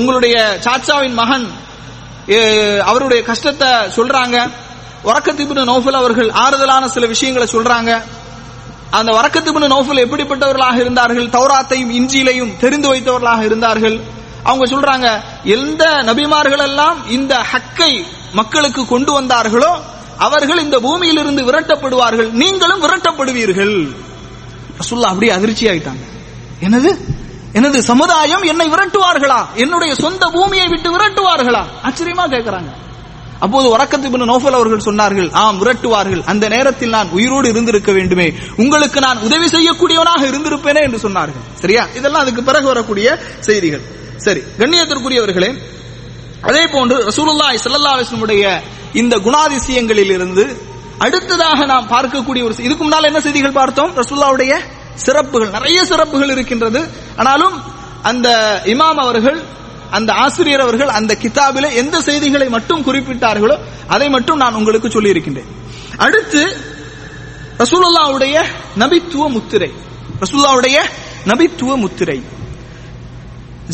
உங்களுடைய சாச்சாவின் மகன் அவருடைய கஷ்டத்தை சொல்றாங்க. வரக்கத்திபுன் நௌஃபல் அவர்கள் ஆறுதலான சில விஷயங்களை சொல்றாங்க. அந்த வரக்கத்திபுன் நௌஃபல் எப்படிப்பட்டவர்களாக இருந்தார்கள்? தௌராத்தையும் இஞ்சியிலையும் தெரிந்து வைத்தவர்களாக இருந்தார்கள். அவங்க சொல்றாங்க எந்த நபிமார்கள் எல்லாம் இந்த ஹக்கை மக்களுக்கு கொண்டு வந்தார்களோ அவர்கள் இந்த பூமியிலிருந்து விரட்டப்படுவார்கள். நீங்களும் விரட்டப்படுவீர்கள். ரசுல்லா அப்படியே அதிர்ச்சி ஆயிட்டாங்க. என்னது? எனது சமுதாயம் என்னை விரட்டுவார்களா? என்னுடைய சொந்த பூமியை விட்டு விரட்டுவார்களா? ஆச்சரியமா கேட்கிறாங்க அப்போது உறக்கத்து பின் நோஃபல் அவர்கள் சொன்னார்கள் ஆம் விரட்டுவார்கள். அந்த நேரத்தில் நான் உயிரோடு இருந்திருக்க வேண்டுமே. உங்களுக்கு நான் உதவி செய்யக்கூடியவனாக இருந்திருப்பேனே என்று சொன்னார்கள். சரியா? இதெல்லாம் அதுக்கு பிறகு வரக்கூடிய செய்திகள். சரி கண்ணியத்திற்குரியவர்களே அதே போன்று ரசூலுல்லாய் ஸல்லல்லாஹு அலைஹி இந்த குணாதிசயங்களில் இருந்து அடுத்ததாக நாம் பார்க்கக்கூடிய ஒரு இதுக்கு முன்னால் என்ன செய்திகள் பார்த்தோம்? ரசுல்லாவுடைய சிறப்புகள் நிறைய சிறப்புகள் இருக்கின்றது. ஆனாலும் அந்த இமாம் அவர்கள் அந்த ஆசிரியர் அவர்கள் அந்த கிதாபில எந்த செய்திகளை மட்டும் குறிப்பிட்டார்களோ அதை மட்டும் நான் உங்களுக்கு சொல்லி இருக்கின்றேன் அடுத்து ரசூலுல்லாவுடைய நபித்துவ முத்திரை. ரசூல்லாவுடைய நபித்துவ முத்திரை.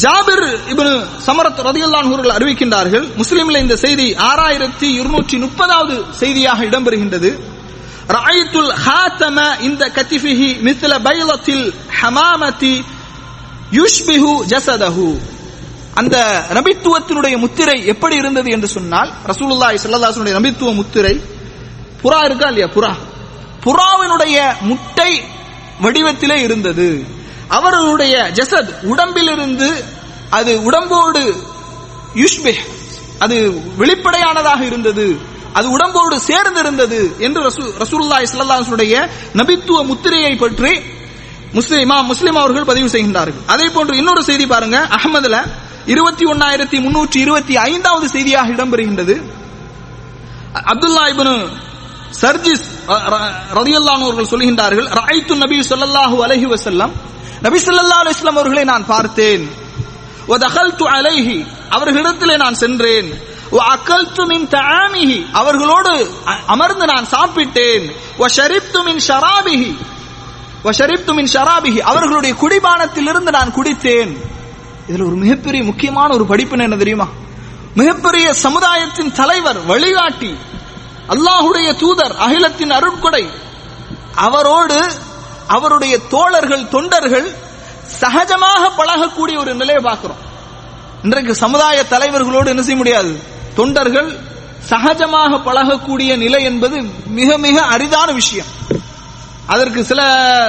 ஜாபிர் இப்னு சமரத் ரதியல்லான் அவர்கள் அறிவிக்கின்றார்கள் முஸ்லிம்ல இந்த செய்தி ஆறாயிரத்தி இருநூற்றி முப்பதாவது செய்தியாக இடம்பெறுகின்றது. ராயத்துல் ஹாத்தம இந்த கத்திஃபிஹி மித்ல பைலத்தில் ஹமாமதி யுஷ்பிஹு ஜசதஹு. அந்த நபித்துவத்தினுடைய முத்திரை எப்படி இருந்தது என்று சொன்னால் ரசூலுல்லாஹி ஸல்லல்லாஹு நபித்துவ முத்திரை புறா இருக்கா இல்லையா? புறா. புறாவினுடைய முட்டை வடிவத்திலே இருந்தது. அவர்களுடைய ஜசத் உடம்பிலிருந்து அது உடம்போடு யுஷ்பே அது வெளிப்படையானதாக இருந்தது. அது உடம்போடு சேர்ந்து இருந்தது என்று ரசூல்லா ரசூலுல்லாஹி நபித்துவ முத்திரையை பற்றி முஸ்லிம் இமாம் முஸ்லிம் அவர்கள் பதிவு செய்கின்றார்கள். அதே போன்று இன்னொரு செய்தி பாருங்க. அகமதுல இருபத்தி ஒன்னாயிரத்தி முன்னூற்றி இருபத்தி ஐந்தாவது செய்தியாக இடம்பெறுகின்றது. அப்துல்லா இபனு சர்ஜிஸ் ரதியல்லான் அவர்கள் சொல்கின்றார்கள் ராய்த்து நபி ஸல்லல்லாஹு அலஹி வசல்லம் நபி சொல்லா அலுவலாம் அவர்களை நான் பார்த்தேன். அலைஹி அவர்களிடத்திலே நான் சென்றேன். அக்கல்து மின் அவர்களோடு அ- அமர்ந்து நான் சாப்பிட்டேன். வஷரிப்து மின் ஷராபிஹி வஷரிப்து ஷராபிஹி அவர்களுடைய குடிபானத்திலிருந்து நான் குடித்தேன். இதில் ஒரு மிகப்பெரிய முக்கியமான ஒரு படிப்பு என்ன தெரியுமா? மிகப்பெரிய சமுதாயத்தின் தலைவர் வழிகாட்டி அல்லாஹுடைய தூதர் அகிலத்தின் அருட்கொடை அவரோடு அவருடைய தோழர்கள் தொண்டர்கள் சகஜமாக பழகக்கூடிய ஒரு நிலையை பார்க்கிறோம். இன்றைக்கு சமுதாய தலைவர்களோடு என்ன செய்ய முடியாது? தொண்டர்கள் சகஜமாக பழகக்கூடிய நிலை என்பது மிக மிக அரிதான விஷயம். அதற்கு சில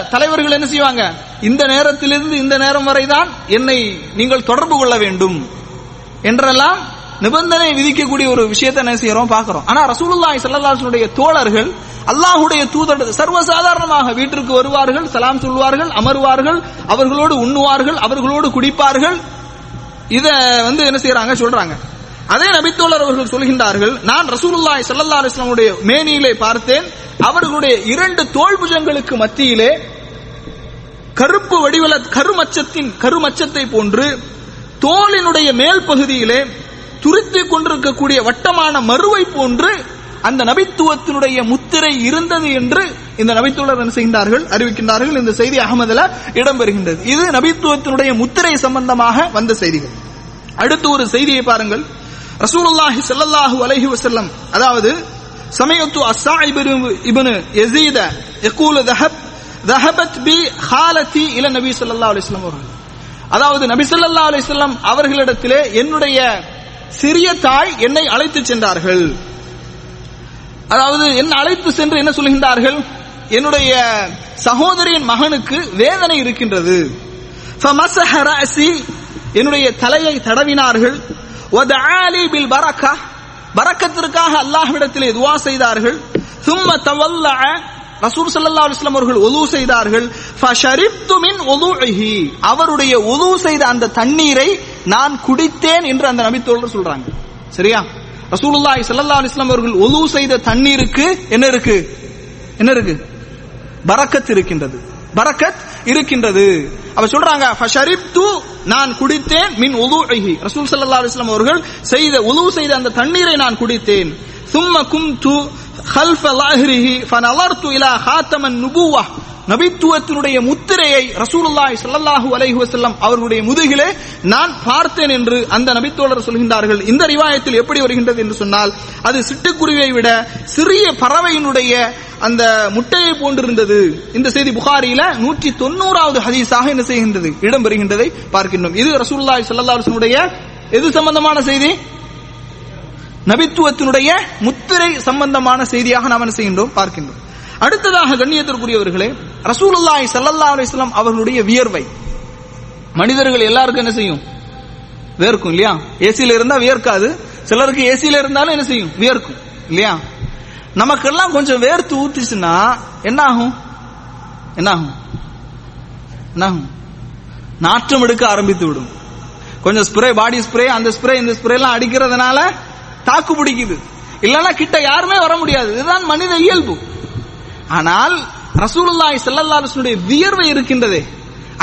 தலைவர்கள் என்ன செய்வாங்க? இந்த நேரத்திலிருந்து இந்த நேரம் வரைதான் என்னை நீங்கள் தொடர்பு கொள்ள வேண்டும் என்றெல்லாம் நிபந்தனை விதிக்கக்கூடிய ஒரு விஷயத்தை என்ன செய்யறோம்? பாக்குறோம் ஆனா ரசூலுல்லாஹி ஸல்லல்லாஹு தோழர்கள் அல்லாஹுடைய தூதர் சர்வசாதாரணமாக வீட்டிற்கு வருவார்கள் சலாம் சொல்வார்கள் அமருவார்கள் அவர்களோடு உண்ணுவார்கள் அவர்களோடு குடிப்பார்கள். இத வந்து என்ன செய்யறாங்க சொல்றாங்க. அதே நபித்தோழர் அவர்கள் சொல்கின்றார்கள் நான் ரசூலுல்லாய் ஸல்லல்லாஹு அலைஹி மேனியிலே பார்த்தேன் அவர்களுடைய இரண்டு தோல்புஜங்களுக்கு மத்தியிலே கருப்பு வடிவல கருமச்சத்தின் கருமச்சத்தை போன்று தோலினுடைய மேல் பகுதியிலே துருத்தி கொண்டிருக்கக்கூடிய வட்டமான மறுவை போன்று அந்த நபித்துவத்தினுடைய முத்திரை இருந்தது என்று இந்த நபித்துவலர் செய்கின்றார்கள்? அறிவிக்கின்றார்கள். இந்த செய்தி அகமதுல இடம்பெறுகின்றது. இது நபித்துவத்தினுடைய முத்திரை சம்பந்தமாக வந்த செய்திகள். அடுத்து ஒரு செய்தியை பாருங்கள். ரசூலுல்லாஹி சல்லல்லாஹு அலஹி வசல்லம் அதாவது சமயத்து அஸ்ஸா இபனு எசீத எக்கூல தஹப் தஹபத் பி ஹாலத்தி இல நபி சல்லா அலிஸ்லாம் அவர்கள். அதாவது நபி சல்லா அலிஸ்லாம் அவர்களிடத்திலே என்னுடைய சிறிய தாய் என்னை அழைத்து சென்றார்கள். அதாவது என்ன அழைத்து சென்று என்ன சொல்கின்றார்கள்? என்னுடைய சகோதரியின் மகனுக்கு வேதனை இருக்கின்றது. என்னுடைய தலையை தடவினார்கள். பரக்கத்திற்காக அல்லாஹ்விடத்தில் துவா செய்தார்கள். சும்ம தவல்ல ரசூல் சல்லா அலுவலம் அவர்கள் ஒலு செய்தார்கள். அவருடைய ஒலு செய்த அந்த தண்ணீரை நான் குடித்தேன் என்று அந்த நபித்தோழர் சொல்றாங்க. சரியா? ரசூலுல்லாஹி சல்லா அலுவலம் அவர்கள் ஒலு செய்த தண்ணீருக்கு என்ன இருக்கு? என்ன இருக்கு? பரக்கத் இருக்கின்றது. பரக்கத் இருக்கின்றது. அவ சொல்றாங்க நான் குடித்தேன் மின் உலு ரசூல் சல்லா அலுவலம் அவர்கள் செய்த உலு செய்த அந்த தண்ணீரை நான் குடித்தேன். சும்ம கும் து ஹல்ஃப லாஹிரிஹி ஃபனலர்து இலா ஹாத்தமன் நுபுவா நபித்துவத்தினுடைய முத்திரையை ரசூலுல்லாஹி ஸல்லல்லாஹு அலைஹி வஸல்லம் அவர்களுடைய முதுகிலே நான் பார்த்தேன் என்று அந்த நபித்தோழர் சொல்கின்றார்கள். இந்த ரிவாயத்தில் எப்படி வருகின்றது என்று சொன்னால் அது சிட்டுக்குருவியை விட சிறிய பறவையினுடைய அந்த முட்டையை போன்றிருந்தது. இந்த செய்தி புகாரியில நூற்றி தொண்ணூறாவது ஹதீஸாக என்ன செய்கின்றது? இடம்பெறுகின்றதை பார்க்கின்றோம். இது ரசூலுல்லாஹி ஸல்லல்லாஹு அலைஹி எது சம்பந்தமான செய்தி? நபித்துவத்தினுடைய முத்திரை சம்பந்தமான செய்தியாக நாம் என்ன செய்கின்றோம்? பார்க்கின்றோம். அடுத்ததாக கண்ணியத்திற்குரியவர்களே ரசூலுல்லாய் சல்லல்லா அலிஸ்லாம் அவர்களுடைய வியர்வை. மனிதர்கள் எல்லாருக்கும் என்ன செய்யும்? வேர்க்கும் இல்லையா? ஏசியில இருந்தா வியர்க்காது. சிலருக்கு ஏசியில இருந்தாலும் என்ன செய்யும்? வியர்க்கும் இல்லையா? நமக்கெல்லாம் கொஞ்சம் வேர்த்து ஊத்துச்சுன்னா என்ன ஆகும்? என்ன ஆகும்? என்ன ஆகும்? நாற்றம் எடுக்க ஆரம்பித்து விடும். கொஞ்சம் ஸ்ப்ரே பாடி ஸ்ப்ரே அந்த ஸ்ப்ரே இந்த ஸ்ப்ரே எல்லாம் அடிக்கிறதுனால தாக்கு பிடிக்குது. இல்லைன்னா கிட்ட யாருமே வர முடியாது. இதுதான் மனித இயல்பு. ஆனால் ரசூலுல்லாய் செல்லல்லாருடைய வியர்வை இருக்கின்றதே.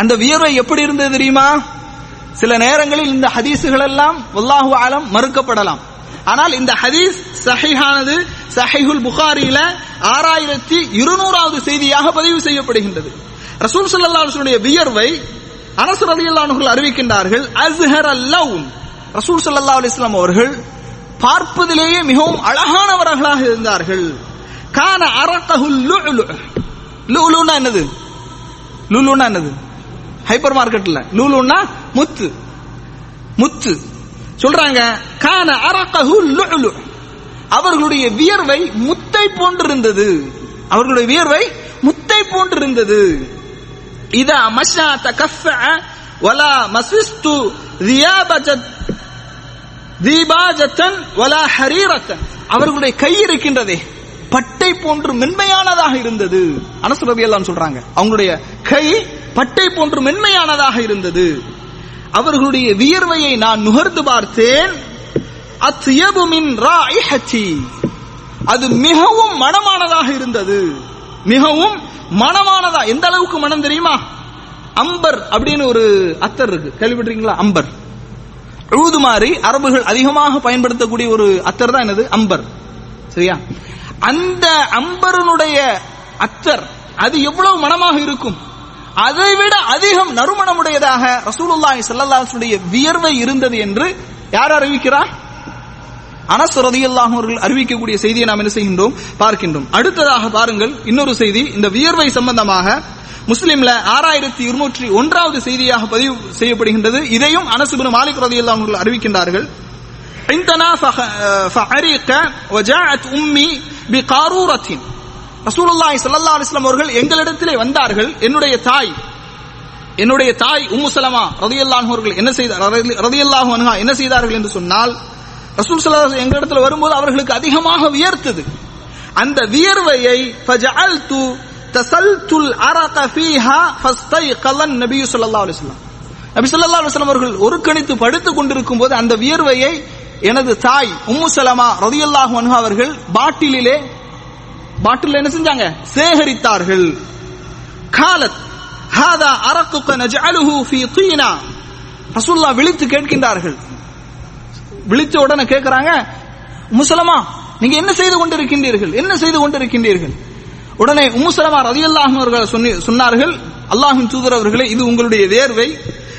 அந்த வியர்வை எப்படி இருந்தது தெரியுமா? சில நேரங்களில் இந்த ஹதீஸுகள் எல்லாம் உல்லாஹு ஆலம் மறுக்கப்படலாம். ஆனால் இந்த ஹதீஸ் சஹிஹானது சஹிஹுல் புகாரியில ஆறாயிரத்தி இருநூறாவது செய்தியாக பதிவு செய்யப்படுகின்றது. ரசூல் சல்லாஹுடைய வியர்வை அரசு ரதியல்லானுகள் அறிவிக்கின்றார்கள் அஸ்ஹர் அல்லவும் ரசூல் சல்லா அலிஸ்லாம் அவர்கள் பார்ப்பதிலேயே மிகவும் அழகானவர்களாக இருந்தார்கள். கான அரக்கஹுல் லுலு. என்னது? லூலுனா என்னது? ஹைப்பர் மார்க்கெட்ல லூலுன்னா முத்து. முத்து. சொல்றாங்க கான அரக்கஹுல் லுலு. அவர்களுடைய வியர்வை முத்தை போன்றிருந்தது. அவர்களுடைய வியர்வை முத்தை போன்றிருந்தது. இதா மஷா தகஃப வலா மசிஸ்து ரியாபஜத் தீபாஜத்தன் வலா ஹரீரத்தன். அவர்களுடைய கை இருக்கின்றதே. பட்டை போன்று மென்மையானதாக இருந்தது. அனசுரதி எல்லாம் சொல்றாங்க. அவங்களுடைய கை பட்டை போன்று மென்மையானதாக இருந்தது. அவர்களுடைய வியர்வையை நான் நுகர்ந்து பார்த்தேன். அது மிகவும் மனமானதாக இருந்தது. மிகவும் மனமானதா. எந்த அளவுக்கு மனம் தெரியுமா? அம்பர் அப்படின்னு ஒரு அத்தர் இருக்கு. கேள்விப்பட்டிருக்கீங்களா? அம்பர். உழுதுமாறி அரபுகள் அதிகமாக பயன்படுத்தக்கூடிய ஒரு அத்தர் தான் என்னது? அம்பர். சரியா? அந்த அம்பரனுடைய அத்தர் அது எவ்வளவு மனமாக இருக்கும்? அதை விட அதிகம் நறுமணமுடையதாக ரசூலுல்லாஹி ஸல்லல்லாஹு வியர்வை இருந்தது என்று யார் அறிவிக்கிறார்? அனஸ் ரலியல்லாஹு அவர்கள் அறிவிக்கக்கூடிய செய்தியை நாம் என்ன செய்கின்றோம் பார்க்கின்றோம் அடுத்ததாக பாருங்கள் இன்னொரு செய்தி இந்த வியர்வை சம்பந்தமாக முஸ்லிம்ல ஆறாயிரத்தி இருநூற்றி ஒன்றாவது செய்தியாக பதிவு செய்யப்படுகின்றது இதையும் அனசுபின் மாலிக் ரலியல்லாஹு அவர்கள் அறிவிக்கின்றார்கள் عندنا فعرق وجاءت امي بقارورة ரசூலுல்லாஹி ஸல்லல்லாஹு அலைஹி வஸல்லம் அவர்கள் எங்களிடத்திலே வந்தார்கள் என்னுடைய தாய் என்னுடைய தாய் உம்மு சலமா ரலியல்லாஹு அவர்கள் என்ன செய்தார் ரலியல்லாஹு அன்ஹா என்ன செய்தார்கள் என்று சொன்னால் ரசூல் ஸல்லல்லாஹு அலைஹி எங்களிடத்துல வரும்போது அவர்களுக்கு அதிகமாக வியர்த்தது. அந்த வியர்வையை ஃபஜஅல்து தசல்துல் அரக ஃபீஹா ஃபஸ்தைகலன் நபி ஸல்லல்லாஹு அலைஹி வஸல்லம். நபி ஸல்லல்லாஹு அலைஹி வஸல்லம் அவர்கள் ஒரு கணித்து படுத்துக் கொண்டிருக்கும் போது அந்த வியர்வையை எனது தாய் உம்மு சலமா ரலியல்லாஹு அன்ஹா அவர்கள் பாட்டிலிலே பாட்டில் என்ன செஞ்சாங்க? சேகரித்தார்கள். காலத் ஹாதா அரக்குக்க நஜஅலுஹு ஃபீ தீனா. ரசூல்லா விழித்து கேட்கின்றார்கள். விழித்த உடனே கேட்கிறாங்க முசலமா நீங்க என்ன செய்து கொண்டிருக்கின்றீர்கள்? என்ன செய்து கொண்டிருக்கின்றீர்கள்? உடனே உமுசலமா சலமா ரதியல்லாஹு அவர்கள் சொன்னி- சொன்னார்கள் அல்லாஹின் தூதர் அவர்களே இது உங்களுடைய வேர்வை.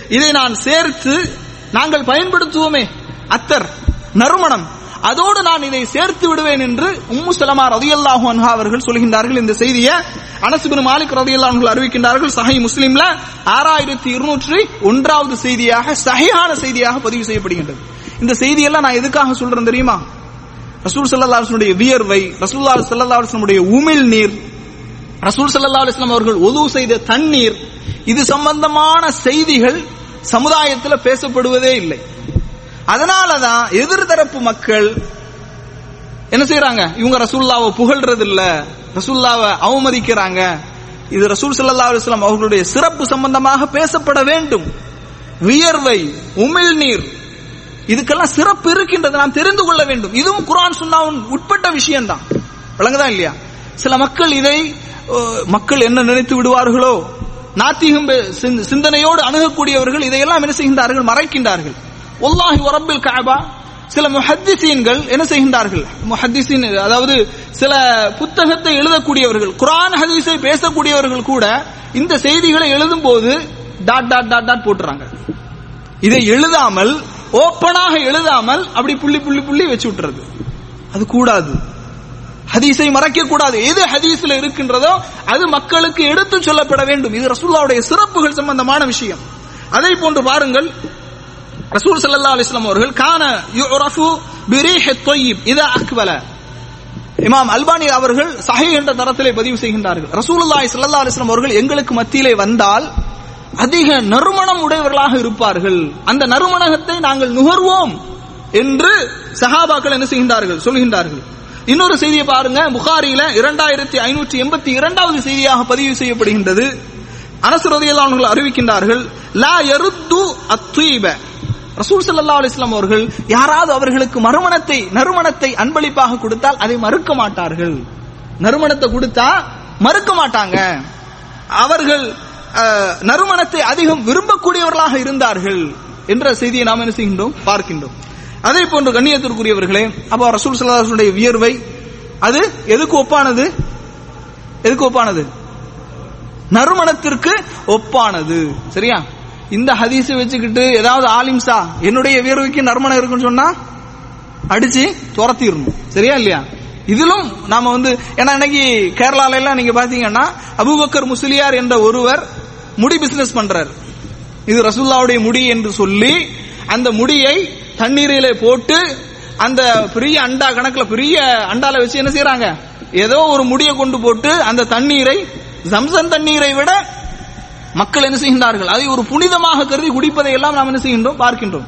இதை நான் சேர்த்து நாங்கள் பயன்படுத்துவோமே அத்தர் நறுமணம். அதோடு நான் இதை சேர்த்து விடுவேன் என்று உம்மு சலமா ரதியல்லாஹு அன்ஹா அவர்கள் சொல்கின்றார்கள். இந்த செய்தியை அனசுபின் மாலிக் ரதி அன்ஹு அறிவிக்கின்றார்கள் சஹி முஸ்லீம்ல ஆறாயிரத்தி இருநூற்றி ஒன்றாவது செய்தியாக சஹிஹான செய்தியாக பதிவு செய்யப்படுகின்றது. இந்த செய்தியெல்லாம் நான் எதுக்காக சொல்றேன் தெரியுமா? ரசூல் சல்லா வியர்வை ரசூல்லா சல்லா உமிழ் நீர் ரசூல் சல்லா அலுவலாம் அவர்கள் ஒது செய்த தண்ணீர் இது சம்பந்தமான செய்திகள் சமுதாயத்தில் பேசப்படுவதே இல்லை. அதனாலதான் எதிர்தரப்பு மக்கள் என்ன செய்யறாங்க இவங்க ரசூல்லாவை புகழ்றது இல்ல ரசூல்லாவை அவமதிக்கிறாங்க. இது ரசூல் சல்லா அலுவலாம் அவர்களுடைய சிறப்பு சம்பந்தமாக பேசப்பட வேண்டும். வியர்வை உமிழ்நீர் இதுக்கெல்லாம் சிறப்பு இருக்கின்றது நாம் தெரிந்து கொள்ள வேண்டும். இதுவும் குரான் சுன்னாவின் உட்பட்ட விஷயம்தான். விளங்குதா இல்லையா? சில மக்கள் இதை மக்கள் என்ன நினைத்து விடுவார்களோ நாத்திகம் சிந்தனையோடு அணுகக்கூடியவர்கள் இதையெல்லாம் என்ன செய்கின்றார்கள்? மறைக்கின்றார்கள். ஒல்லாஹி வரப்பில் காபா சில முஹத்திசீன்கள் என்ன செய்கின்றார்கள்? முஹத்திசீன் அதாவது சில புத்தகத்தை எழுதக்கூடியவர்கள் குரான் ஹதீஸை பேசக்கூடியவர்கள் கூட இந்த செய்திகளை எழுதும் போது டாட் டாட் டாட் டாட் போட்டுறாங்க. இதை எழுதாமல் ஓப்பனாக எழுதாமல் அப்படி புள்ளி புள்ளி புள்ளி வச்சு விட்டுறது. அது கூடாது. ஹதீஸை மறைக்க கூடாது. எது ஹதீஸ்ல இருக்கின்றதோ அது மக்களுக்கு எடுத்து சொல்லப்பட வேண்டும். இது ரசூல்லாவுடைய சிறப்புகள் சம்பந்தமான விஷயம். அதை போன்று பாருங்கள். ரசூல் சல்லா அலிஸ்லாம் அவர்கள் கான யுரஃபு பிரீஹ் தொய்யிப் இதா அக்வல இமாம் அல்பானி அவர்கள் சஹி என்ற தரத்திலே பதிவு செய்கின்றார்கள். ரசூலுல்லாஹி ஸல்லல்லாஹு அலைஹி அவர்கள் எங்களுக்கு மத்தியிலே வந்தால் அதிக நறுமணம் உடையவர்களாக இருப்பார்கள். அந்த நறுமணத்தை நாங்கள் நுகர்வோம் என்று சஹாபாக்கள் என்ன செய்கின்றார்கள்? சொல்கின்றார்கள். இன்னொரு செய்தியை பாருங்க. புகாரியில இரண்டாயிரத்தி ஐநூற்றி எண்பத்தி இரண்டாவது செய்தியாக பதிவு செய்யப்படுகின்றது. அனஸ் ரலியல்லாஹு அறிவிக்கின்றார்கள் லா எருத்து அத்வீப ரசூல் சல்லா அலிஸ்லாம் அவர்கள் யாராவது அவர்களுக்கு மறுமணத்தை நறுமணத்தை அன்பளிப்பாக கொடுத்தால் அதை மறுக்க மாட்டார்கள். நறுமணத்தை கொடுத்தா மறுக்க மாட்டாங்க. அவர்கள் நறுமணத்தை அதிகம் விரும்பக்கூடியவர்களாக இருந்தார்கள் என்ற செய்தியை நாம் என்ன செய்கின்றோம்? பார்க்கின்றோம். அதே போன்று கண்ணியத்திற்குரியவர்களே அப்போ ரசூல் ஸல்லல்லாஹு வியர்வை அது எதுக்கு ஒப்பானது? எதுக்கு ஒப்பானது? நறுமணத்திற்கு ஒப்பானது. சரியா? இந்த ஹதீஸை வச்சுக்கிட்டு ஏதாவது ஆலிம்சா என்னுடைய வியர்வைக்கு நறுமணம் இருக்குன்னு சொன்னா அடிச்சு துரத்திடணும். சரியா இல்லையா? இதிலும் நாம வந்து ஏன்னா இன்னைக்கு கேரளால எல்லாம் நீங்க பாத்தீங்கன்னா அபூபக்கர் முஸ்லியார் என்ற ஒருவர் முடி பிசினஸ் பண்றார். இது ரசூல்லாவுடைய முடி என்று சொல்லி அந்த முடியை தண்ணீரிலே போட்டு அந்த பெரிய அண்டா கணக்குல பெரிய அண்டால வச்சு என்ன செய்யறாங்க ஏதோ ஒரு முடியை கொண்டு போட்டு அந்த தண்ணீரை ஜம்சன் தண்ணீரை விட மக்கள் என்ன செய்கின்றார்கள்? அதை ஒரு புனிதமாக கருதி குடிப்பதை எல்லாம் நாம் என்ன செய்கின்றோம்? பார்க்கின்றோம்.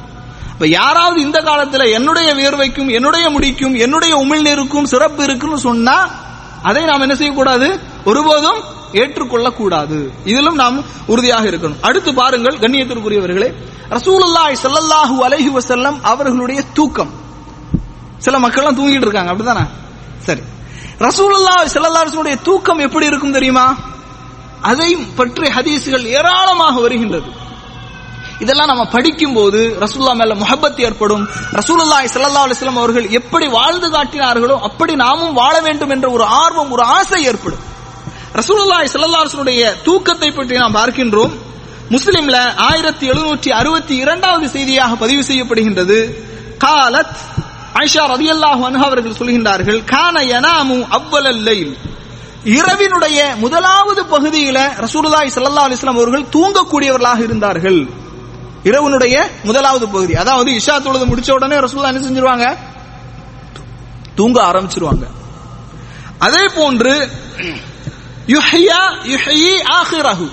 இப்ப யாராவது இந்த காலத்துல என்னுடைய வியர்வைக்கும் என்னுடைய முடிக்கும் என்னுடைய உமிழ்நீருக்கும் சிறப்பு இருக்குன்னு சொன்னா அதை நாம் என்ன செய்யக்கூடாது? ஒருபோதும் ஏற்றுக்கொள்ள கூடாது இதிலும் நாம் உறுதியாக இருக்கணும். அடுத்து பாருங்கள் கண்ணியத்திற்குரியவர்களே ரசூலுல்லாய் செல்லல்லாஹு அலைஹி வசல்லம் அவர்களுடைய தூக்கம். சில மக்கள்லாம் தூங்கிட்டு இருக்காங்க அப்படிதானே சரி. ரசூலுல்லா ஸல்லல்லாஹு தூக்கம் எப்படி இருக்கும் தெரியுமா? அதை பற்றி ஹதீஸ்கள் ஏராளமாக வருகின்றது. இதெல்லாம் நம்ம படிக்கும் போது ரசூல்லா மேல முஹப்பத் ஏற்படும். ரசூலுல்லாய் சல்லா அலிஸ்லாம் அவர்கள் எப்படி வாழ்ந்து காட்டினார்களோ அப்படி நாமும் வாழ வேண்டும் என்ற ஒரு ஆர்வம் ஒரு ஆசை ஏற்படும். ரசூலுல்லாய் சல்லா அலைஹி தூக்கத்தை பற்றி நாம் பார்க்கின்றோம். முஸ்லிம்ல ஆயிரத்தி எழுநூற்றி அறுபத்தி இரண்டாவது செய்தியாக பதிவு செய்யப்படுகின்றது. காலத் ஆயிஷா ரதியல்லாஹு அன்ஹா அவர்கள் சொல்கின்றார்கள் கான எனாமு அவ்வலல்லைல் இரவினுடைய முதலாவது பகுதியில ரசூலுல்லாஹி சல்லா அலிஸ்லாம் அவர்கள் தூங்கக்கூடியவர்களாக இருந்தார்கள். இரவுனுடைய முதலாவது பகுதி. அதாவது இஷா தொழுது முடிச்ச உடனே ரசூல்லா என்ன செஞ்சிருவாங்க? தூங்க ஆரம்பிச்சிருவாங்க. அதே போன்று யுஹ்யா யுஹ்யி ஆஹிரஹு.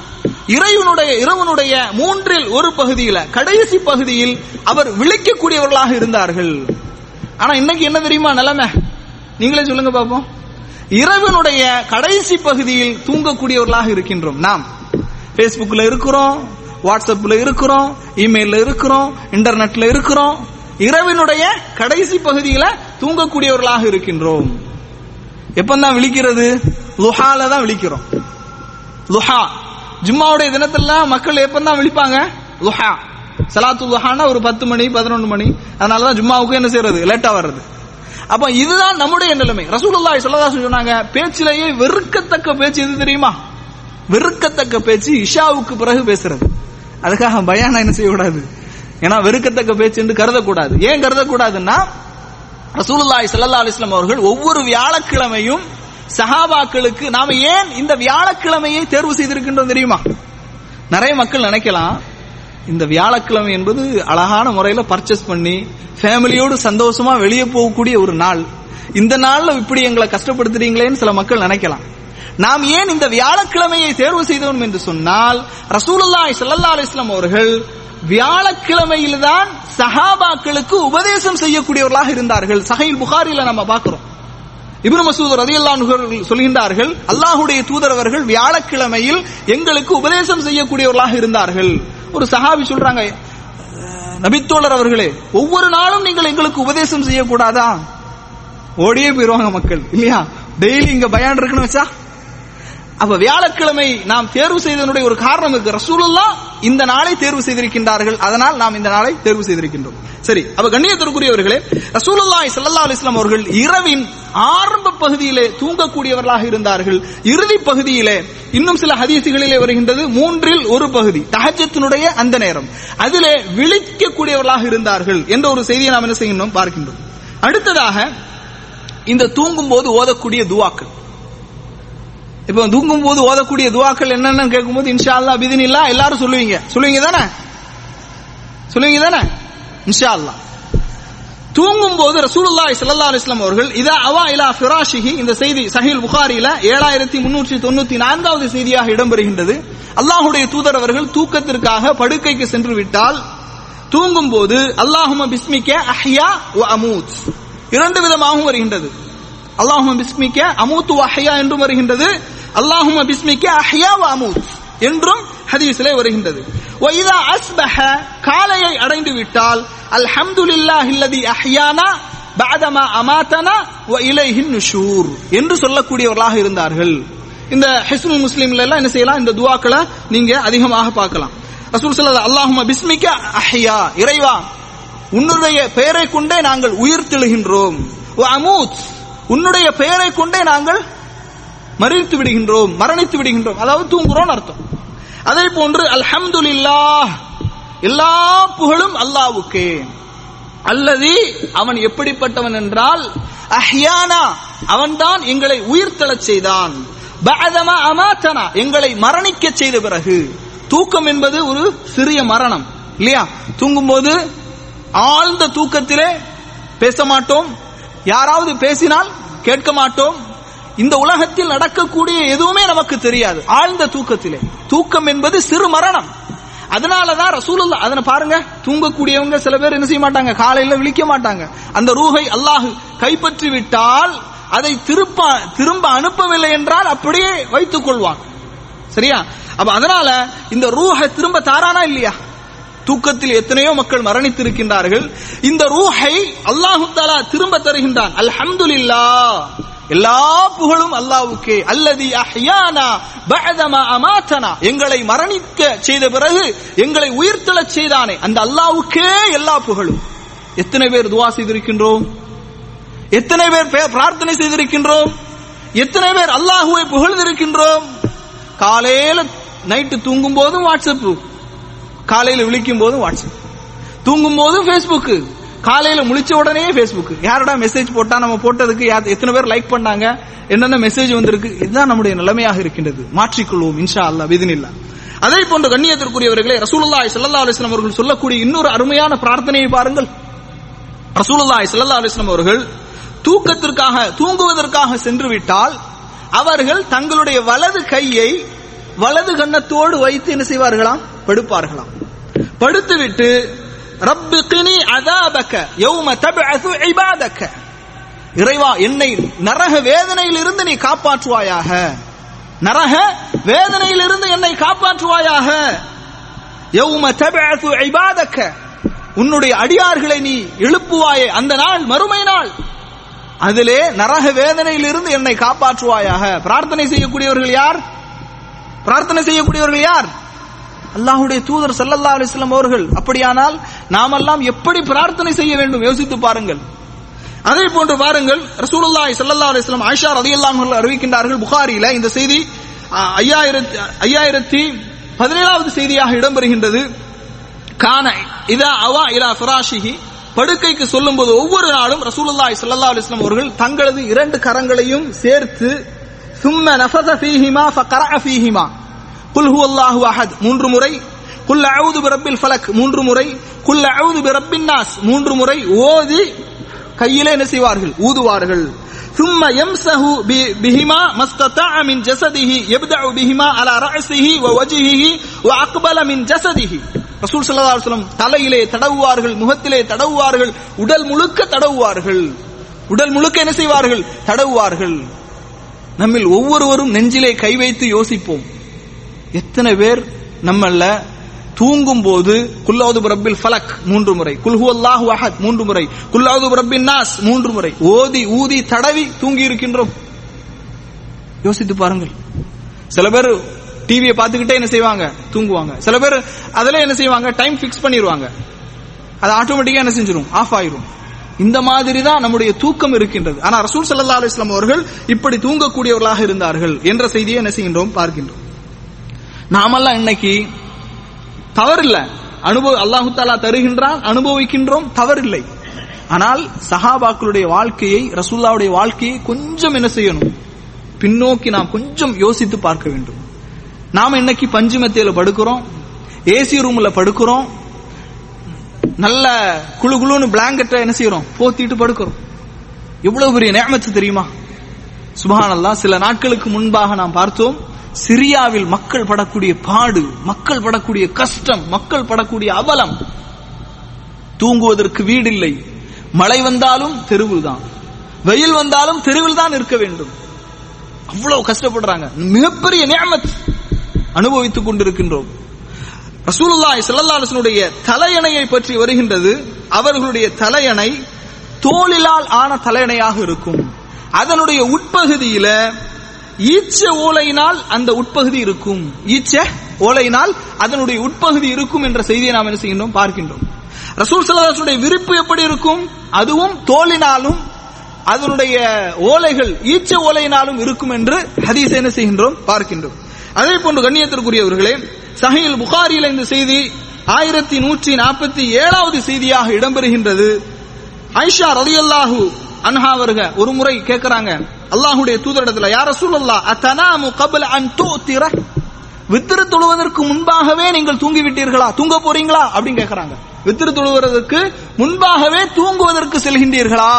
இறைவனுடைய இரவனுடைய மூன்றில் ஒரு பகுதியில கடைசி பகுதியில் அவர் விழிக்கக்கூடியவர்களாக இருந்தார்கள். ஆனா இன்னைக்கு என்ன தெரியுமா நிலைமை? நீங்களே சொல்லுங்க பாப்போம். இரவனுடைய கடைசி பகுதியில் தூங்கக்கூடியவர்களாக இருக்கின்றோம். நாம். பேஸ்புக்ல இருக்கிறோம். வாட்ஸ்அப்ல இருக்கிறோம் இமெயில்ல இருக்கிறோம் இன்டர்நெட்ல இருக்கிறோம். இரவினுடைய கடைசி பகுதியில தூங்கக்கூடியவர்களாக இருக்கின்றோம். எப்பந்தான் விழிக்கிறது? லுஹால தான் விழிக்கிறோம். லுஹா. ஜும்மாவுடைய தினத்துல மக்கள் எப்பந்தான் விழிப்பாங்க? லுஹா. சலாத்து லுஹானா ஒரு பத்து மணி பதினொன்று மணி. அதனாலதான் ஜும்மாவுக்கு என்ன செய்யறது? லேட்டா வர்றது. அப்ப இதுதான் நம்முடைய நிலைமை. ரசூலுல்லாஹி சொல்லதா சொன்னாங்க பேச்சிலேயே வெறுக்கத்தக்க பேச்சு எது தெரியுமா? வெறுக்கத்தக்க பேச்சு இஷாவுக்கு பிறகு பேசுறது. அதுக்காக பயானா என்ன செய்யக்கூடாது? ஏன்னா வெறுக்கத்தக்க பேச்சு என்று கருதக்கூடாது. ஏன் கருதக்கூடாதுன்னா ரசூலுல்லாய் சல்லா அலிஸ்லாம் அவர்கள் ஒவ்வொரு வியாழக்கிழமையும் சஹாபாக்களுக்கு நாம ஏன் இந்த வியாழக்கிழமையை தேர்வு செய்திருக்கின்றோம் தெரியுமா? நிறைய மக்கள் நினைக்கலாம் இந்த வியாழக்கிழமை என்பது அழகான முறையில பர்ச்சேஸ் பண்ணி ஃபேமிலியோடு சந்தோஷமா வெளியே போகக்கூடிய ஒரு நாள். இந்த நாள்ல இப்படி எங்களை கஷ்டப்படுத்துறீங்களேன்னு சில மக்கள் நினைக்கலாம். நாம் ஏன் இந்த வியாழக்கிழமையை தேர்வு செய்தோம் என்று சொன்னால் ரசூலுல்லாய் சல்லா அலிஸ்லாம் அவர்கள் வியாழக்கிழமையில்தான் சஹாபாக்களுக்கு உபதேசம் செய்யக்கூடியவர்களாக இருந்தார்கள். சஹீல் புகாரில நம்ம பார்க்கிறோம். இப்ரு மசூத் ரதி சொல்கின்றார்கள் அல்லாஹுடைய தூதரவர்கள் வியாழக்கிழமையில் எங்களுக்கு உபதேசம் செய்யக்கூடியவர்களாக இருந்தார்கள். ஒரு சஹாபி சொல்றாங்க நபித்தோழர் அவர்களே ஒவ்வொரு நாளும் நீங்கள் எங்களுக்கு உபதேசம் செய்யக்கூடாதா? ஓடியே போயிருவாங்க மக்கள் இல்லையா? டெய்லி இங்க பயான் இருக்குன்னு வச்சா அப்ப வியாழக்கிழமை நாம் தேர்வு செய்ததனுடைய ஒரு காரணம் இருக்கு. ரசூலுல்லா இந்த நாளை தேர்வு செய்திருக்கின்றார்கள். அதனால் நாம் இந்த நாளை தேர்வு செய்திருக்கின்றோம். சரி அப்ப கண்ணியத்திற்குரியவர்களே ரசூலுல்லாஹி சல்லா அலிஸ்லாம் அவர்கள் இரவின் ஆரம்ப பகுதியிலே தூங்கக்கூடியவர்களாக இருந்தார்கள். இறுதி பகுதியிலே இன்னும் சில ஹதீசுகளிலே வருகின்றது. மூன்றில் ஒரு பகுதி தகஜத்தினுடைய அந்த நேரம். அதிலே விழிக்கக்கூடியவர்களாக இருந்தார்கள் என்ற ஒரு செய்தியை நாம் என்ன செய்யணும் பார்க்கின்றோம். அடுத்ததாக இந்த தூங்கும் போது ஓதக்கூடிய துவாக்கள். இப்போ தூங்கும் போது ஓதக்கூடிய துவாக்கள் என்னென்னு கேட்கும்போது இன்ஷா அல்லாஹ் பிதினில்லா எல்லாரும் சொல்லுவீங்க. சொல்லுவீங்க தானே? சொல்லுவீங்க தானே? இன்ஷா அல்லாஹ் தூங்கும் போது ரசூலுல்லாஹி சல்லா அலிஸ்லாம் அவர்கள் இதா அவா இலா ஃபிராஷிஹி இந்த செய்தி சஹில் புகாரில 7394வது செய்தியாக இடம்பெறுகின்றது. அல்லாஹுடைய தூதர் அவர்கள் தூக்கத்திற்காக படுக்கைக்கு சென்று விட்டால் தூங்கும் போது அல்லாஹும பிஸ்மிக்க அஹ்யா அமூத். இரண்டு விதமாகவும் வருகின்றது. அல்லாஹும பிஸ்மிக்க அமூத் வ அஹ்யா என்றும் வருகின்றது. அல்லாஹும பிஸ்மிக்க அஹ்யா அமூத் என்றும் ஹதீஸிலே வருகின்றது. ஒய்தா அஸ்பஹ காலையை அடைந்து விட்டால் அல்ஹம்துலில்லா அல்லதி அஹ்யானா பாதமா அமாத்தனா ஒ இலைஹின் நுஷூர் என்று சொல்லக்கூடியவர்களாக இருந்தார்கள். இந்த ஹிஸ்னுல் முஸ்லீம்ல எல்லாம் என்ன செய்யலாம்? இந்த துவாக்களை நீங்க அதிகமாக பார்க்கலாம். ரசூல் சொல்லல அல்லாஹும பிஸ்மிக்க அஹ்யா இறைவா உன்னுடைய பெயரை கொண்டே நாங்கள் உயிர் தெழுகின்றோம் வ அமூத் உன்னுடைய பெயரை கொண்டே நாங்கள் மறித்து விடுகின்றோம் மரணித்து விடுகின்றோம். அதாவது தூங்குறோம் அர்த்தம். அதே போன்று அல்ஹம்துலில்லாஹ் எல்லா புகழும் அல்லாவுக்கே அல்லது அவன் எப்படிப்பட்டவன் என்றால் அஹ்யானா அவன்தான் எங்களை உயிர்த்தெழச் செய்தான். அமாத்தனா எங்களை மரணிக்க செய்த பிறகு. தூக்கம் என்பது ஒரு சிறிய மரணம் இல்லையா? தூங்கும்போது ஆழ்ந்த தூக்கத்திலே பேச மாட்டோம் யாராவது பேசினால் கேட்க மாட்டோம். இந்த உலகத்தில் நடக்கக்கூடிய எதுவுமே நமக்கு தெரியாது. ஆழ்ந்த தூக்கத்திலே. தூக்கம் என்பது சிறு மரணம். அதனாலதான் ரசூலுல்லா அதனை பாருங்க தூங்கக்கூடியவங்க சில பேர் என்ன செய்ய மாட்டாங்க? காலையில விழிக்க மாட்டாங்க. அந்த ரூகை அல்லாஹ் கைப்பற்றி விட்டால் அதை திருப்ப திரும்ப அனுப்பவில்லை என்றால் அப்படியே வைத்துக் கொள்வான். சரியா? அப்ப அதனால இந்த ரூஹை திரும்ப தாரானா இல்லையா? தூக்கத்தில் எத்தனையோ மக்கள் மரணித்திருக்கின்றார்கள். இந்த ரூஹை அல்லாஹு தாலா திரும்ப தருகின்றான். அல்ஹம்துலில்லாஹ் எல்லா புகழும் அல்லாவுக்கே அல்லதி அஹ்யானா பஅதமா அமாத்தனா. எங்களை மரணிக்க செய்த பிறகு எங்களை உயிர்த்தெழச் செய்தானே. அந்த அல்லாவுக்கே எல்லா புகழும். எத்தனை பேர் துவா செய்திருக்கின்றோம்? எத்தனை பேர் பிரார்த்தனை செய்திருக்கின்றோம்? எத்தனை பேர் அல்லாஹுவை புகழ்ந்திருக்கின்றோம்? காலையில நைட்டு தூங்கும் போதும் வாட்ஸ்அப் காலையில விழிக்கும் போதும் வாட்ஸ்அப். தூங்கும் போதும் Facebook. காலையில முழிச்ச உடனே Facebook. யாரடா மெசேஜ் போட்டா நம்ம போட்டதுக்கு எத்தனை பேர் லைக் பண்ணாங்க? என்னென்ன மெசேஜ் வந்திருக்கு? இதுதான் நம்முடைய நிலைமையாக இருக்கின்றது. மாற்றிக்கொள்வோம் இன்ஷா அல்லா விதினில்லா அதே போன்ற கண்ணியத்திற்குரியவர்களே ரசூலுல்லாய் சல்லா அலிஸ்லாம் அவர்கள் சொல்லக்கூடிய இன்னொரு அருமையான பிரார்த்தனையை பாருங்கள். ரசூலுல்லாய் சல்லா அலிஸ்லாம் அவர்கள் தூக்கத்திற்காக தூங்குவதற்காக சென்று விட்டால் அவர்கள் தங்களுடைய வலது கையை வலது கன்னத்தோடு வைத்து என்ன செய்வார்களாம்? படுப்பார்களாம். படுத்துவிட்டு ரப்பு கினி அதாபக்க யௌம தபஅது இபாதக்க இறைவா என்னை நரக வேதனையிலிருந்து நீ காப்பாற்றுவாயாக. நரக வேதனையிலிருந்து என்னை காப்பாற்றுவாயாக. யௌம தபஅது இபாதக்க உன்னுடைய அடியார்களை நீ எழுப்புவாயே அந்த நாள் மறுமை நாள். அதிலே நரக வேதனையிலிருந்து என்னை காப்பாற்றுவாயாக. பிரார்த்தனை செய்யக்கூடியவர்கள் யார்? பிரார்த்தனை செய்யக்கூடியவர்கள் யார்? அல்லாஹுடைய தூதர் சல்லல்லா அலிஸ்லாம் அவர்கள் அப்படியானால் நாமெல்லாம் எப்படி பிரார்த்தனை செய்ய வேண்டும்? யோசித்து பாருங்கள். அதே போன்று பாருங்கள் ரசூலுல்லாய் சல்லல்லா அலிஸ்லாம் ஆயிஷா ரதியல்லாம் அறிவிக்கின்றார்கள் புகாரியில இந்த செய்தி ஐயாயிரத்தி ஐயாயிரத்தி பதினேழாவது செய்தியாக இடம்பெறுகின்றது. கான இதா அவா இலா ஃபிராஷிஹி படுக்கைக்கு சொல்லும்போது ஒவ்வொரு நாளும் ரசூலுல்லாய் சல்லா அலிஸ்லாம் அவர்கள் தங்களது இரண்டு கரங்களையும் சேர்த்து சும்ம நஃபச ஃபீஹிமா ஃப கரஅ ஃபீஹிமா هو الله احد மூன்று முறை குல் அவுது பிரப்பில் ஃபலக் மூன்று முறை குல் அவுது பிரப்பின் நாஸ் மூன்று முறை ஓதி கையிலே என்ன செய்வார்கள் ஊதுவார்கள் ثم يمسح بهما ما استطاع من جسده يبدأ بهما على رأسه ووجهه وأقبل من جسده ரசூல் ஸல்லல்லாஹு அலைஹி வஸல்லம் தலையிலே தடவுவார்கள் முகத்திலே தடவுவார்கள் உடல் முழுக்க தடவுவார்கள் உடல் முழுக்க என்ன செய்வார்கள் தடவுவார்கள் நம்மில் ஒவ்வொருவரும் நெஞ்சிலே கை வைத்து யோசிப்போம் எத்தனை பேர் நம்மள தூங்கும் போது குல்லாவது பிரபில் ஃபலக் மூன்று முறை குல்ஹு அல்லாஹு அஹத் மூன்று முறை குல்லாவது பிரப்பின் நாஸ் மூன்று முறை ஓதி ஊதி தடவி தூங்கி இருக்கின்றோம். யோசித்து பாருங்கள். சில பேர் டிவியை பார்த்துக்கிட்டே என்ன செய்வாங்க? தூங்குவாங்க. சில பேர் அதில் என்ன செய்வாங்க? டைம் ஃபிக்ஸ் பண்ணிடுவாங்க அது ஆட்டோமேட்டிக்காக என்ன செஞ்சிடும் ஆஃப் ஆயிரும். இந்த மாதிரி தான் நம்முடைய தூக்கம் இருக்கின்றது. ஆனால் ரசூல் சல்லா அலுவலாம் அவர்கள் இப்படி தூங்கக்கூடியவர்களாக இருந்தார்கள் என்ற செய்தியை என்ன செய்கின்றோம்? பார்க்கின்றோம். நாமெல்லாம் இன்னைக்கு தவறில்லை. அனுபவ அல்லாஹு தாலா தருகின்றான் அனுபவிக்கின்றோம் தவறில்லை. ஆனால் சஹாபாக்களுடைய வாழ்க்கையை ரசூல்லாவுடைய வாழ்க்கையை கொஞ்சம் என்ன செய்யணும்? பின்னோக்கி நாம் கொஞ்சம் யோசித்து பார்க்க வேண்டும். நாம் இன்னைக்கு பஞ்சு மெத்தையில படுக்கிறோம் ஏசி ரூம்ல படுக்கிறோம் நல்ல குழு குழுன்னு பிளாங்கெட்டை என்ன செய்யறோம்? போத்திட்டு படுக்கிறோம். எவ்வளவு பெரிய நேமத்து தெரியுமா? சுபஹானல்லா சில நாட்களுக்கு முன்பாக நாம் பார்த்தோம் சிரியாவில் மக்கள் படக்கூடிய பாடு மக்கள் படக்கூடிய கஷ்டம் மக்கள் படக்கூடிய அவலம். தூங்குவதற்கு வீடில்லை. மழை வந்தாலும் தெருவில் தான் வெயில் வந்தாலும் தெருவில் தான் இருக்க வேண்டும். அவ்வளவு கஷ்டப்படுறாங்க. மிகப்பெரிய நியமத் அனுபவித்துக் கொண்டிருக்கின்றோம். ரசூலுல்லாய் செல்லல்லாசனுடைய தலையணையை பற்றி வருகின்றது. அவர்களுடைய தலையணை தோளிலால் ஆன தலையணையாக இருக்கும். அதனுடைய உட்பகுதியில ஈச்ச ஓலையினால் அந்த உட்பகுதி இருக்கும். ஈச்ச ஓலையினால் அதனுடைய உட்பகுதி இருக்கும் என்ற செய்தியை நாம் என்ன செய்கின்றோம்? பார்க்கின்றோம். ரசூல் சலாசுடைய விருப்பு எப்படி இருக்கும்? அதுவும் தோலினாலும் அதனுடைய ஓலைகள் ஈச்ச ஓலையினாலும் இருக்கும் என்று ஹதீஸ் என்ன செய்கின்றோம்? பார்க்கின்றோம். அதே போன்று கண்ணியத்திற்குரியவர்களே சஹீல் புகாரியில் இந்த செய்தி ஆயிரத்தி நூற்றி நாற்பத்தி ஏழாவது செய்தியாக இடம்பெறுகின்றது. ஐஷா ரதியல்லாஹு அன்ஹா அவர்க ஒரு முறை கேட்கிறாங்க. அல்லாஹுடைய தூதரிடத்துல யார சூழல்லா அத்தனாமு கபல் அன் தூத்திர? வித்திரு தொழுவதற்கு முன்பாகவே நீங்கள் தூங்கி விட்டீர்களா தூங்க போறீங்களா? அப்படின்னு கேட்கறாங்க வித்திரு தொழுவதற்கு முன்பாகவே தூங்குவதற்கு செல்கின்றீர்களா?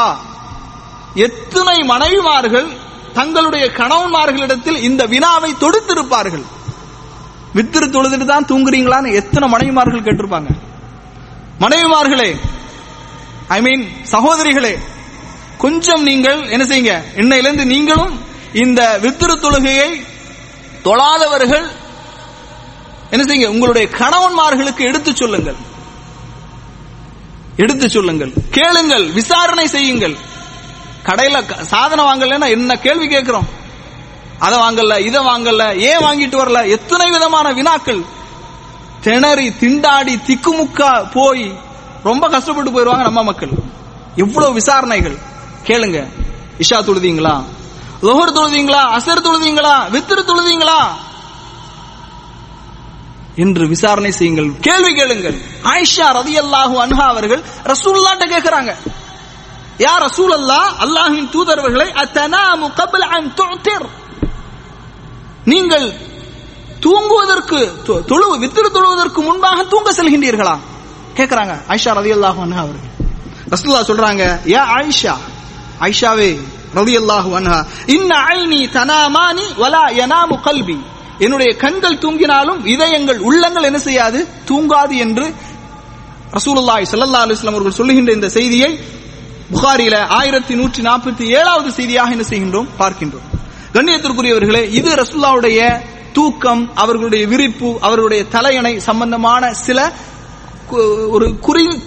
எத்தனை மனைவிமார்கள் தங்களுடைய கணவன்மார்களிடத்தில் இந்த வினாவை தொடுத்திருப்பார்கள்? வித்திரு தொழுதுட்டு தான் தூங்குறீங்களான்னு எத்தனை மனைவிமார்கள் கேட்டிருப்பாங்க? மனைவிமார்களே ஐ மீன் சகோதரிகளே கொஞ்சம் நீங்கள் என்ன செய்யுங்க? இன்னையிலிருந்து நீங்களும் இந்த வித்திரு தொழுகையை தொழாதவர்கள் என்ன செய்யுங்க? உங்களுடைய கணவன்மார்களுக்கு எடுத்து சொல்லுங்கள். எடுத்து சொல்லுங்கள். கேளுங்கள். விசாரணை செய்யுங்கள். கடையில சாதனை வாங்கலன்னா என்ன கேள்வி கேட்கிறோம்? அதை வாங்கல இதை வாங்கல ஏன் வாங்கிட்டு வரல? எத்தனை விதமான வினாக்கள்? திணறி திண்டாடி திக்குமுக்கா போய் ரொம்ப கஷ்டப்பட்டு போயிருவாங்க நம்ம மக்கள். எவ்வளவு விசாரணைகள். கேளுங்க. இஷா தொழுதீங்களா? லோஹர் தொழுதீங்களா? அசர் தொழுதீங்களா? வித்திரு தொழுதீங்களா? என்று விசாரணை செய்யுங்கள். கேள்வி கேளுங்கள். ஆயிஷா ரதி அல்லாஹூ அன்ஹா அவர்கள் ரசூல்லாட்ட கேட்கிறாங்க யார் ரசூல் அல்லா அல்லாஹின் தூதர்வர்களை அத்தனாமு கபல் அன் துஅத்திர் நீங்கள் தூங்குவதற்கு தொழு வித்திரு தொழுவதற்கு முன்பாக தூங்க செல்கின்றீர்களா? கேக்குறாங்க. ஆயிஷா ரதி அல்லாஹு அன்ஹா அவர்கள். ரசூல்லா சொல்றாங்க ஏ ஆயிஷா ஐஷாவே ரவி அல்லாஹு அன்ஹா இன்ன ஐனி தனாமானி வலா யனாமு கல்வி என்னுடைய கண்கள் தூங்கினாலும் இதயங்கள் உள்ளங்கள் என்ன செய்யாது? தூங்காது என்று ரசூலுல்லாஹி ஸல்லல்லாஹு அலைஹி வஸல்லம் அவர்கள் சொல்லுகின்ற இந்த செய்தியை புகாரில ஆயிரத்தி நூற்றி நாற்பத்தி ஏழாவது செய்தியாக என்ன செய்கின்றோம்? பார்க்கின்றோம். கண்ணியத்திற்குரியவர்களே இது ரசூல்லாவுடைய தூக்கம் அவர்களுடைய விரிப்பு அவர்களுடைய தலையணை சம்பந்தமான சில ஒரு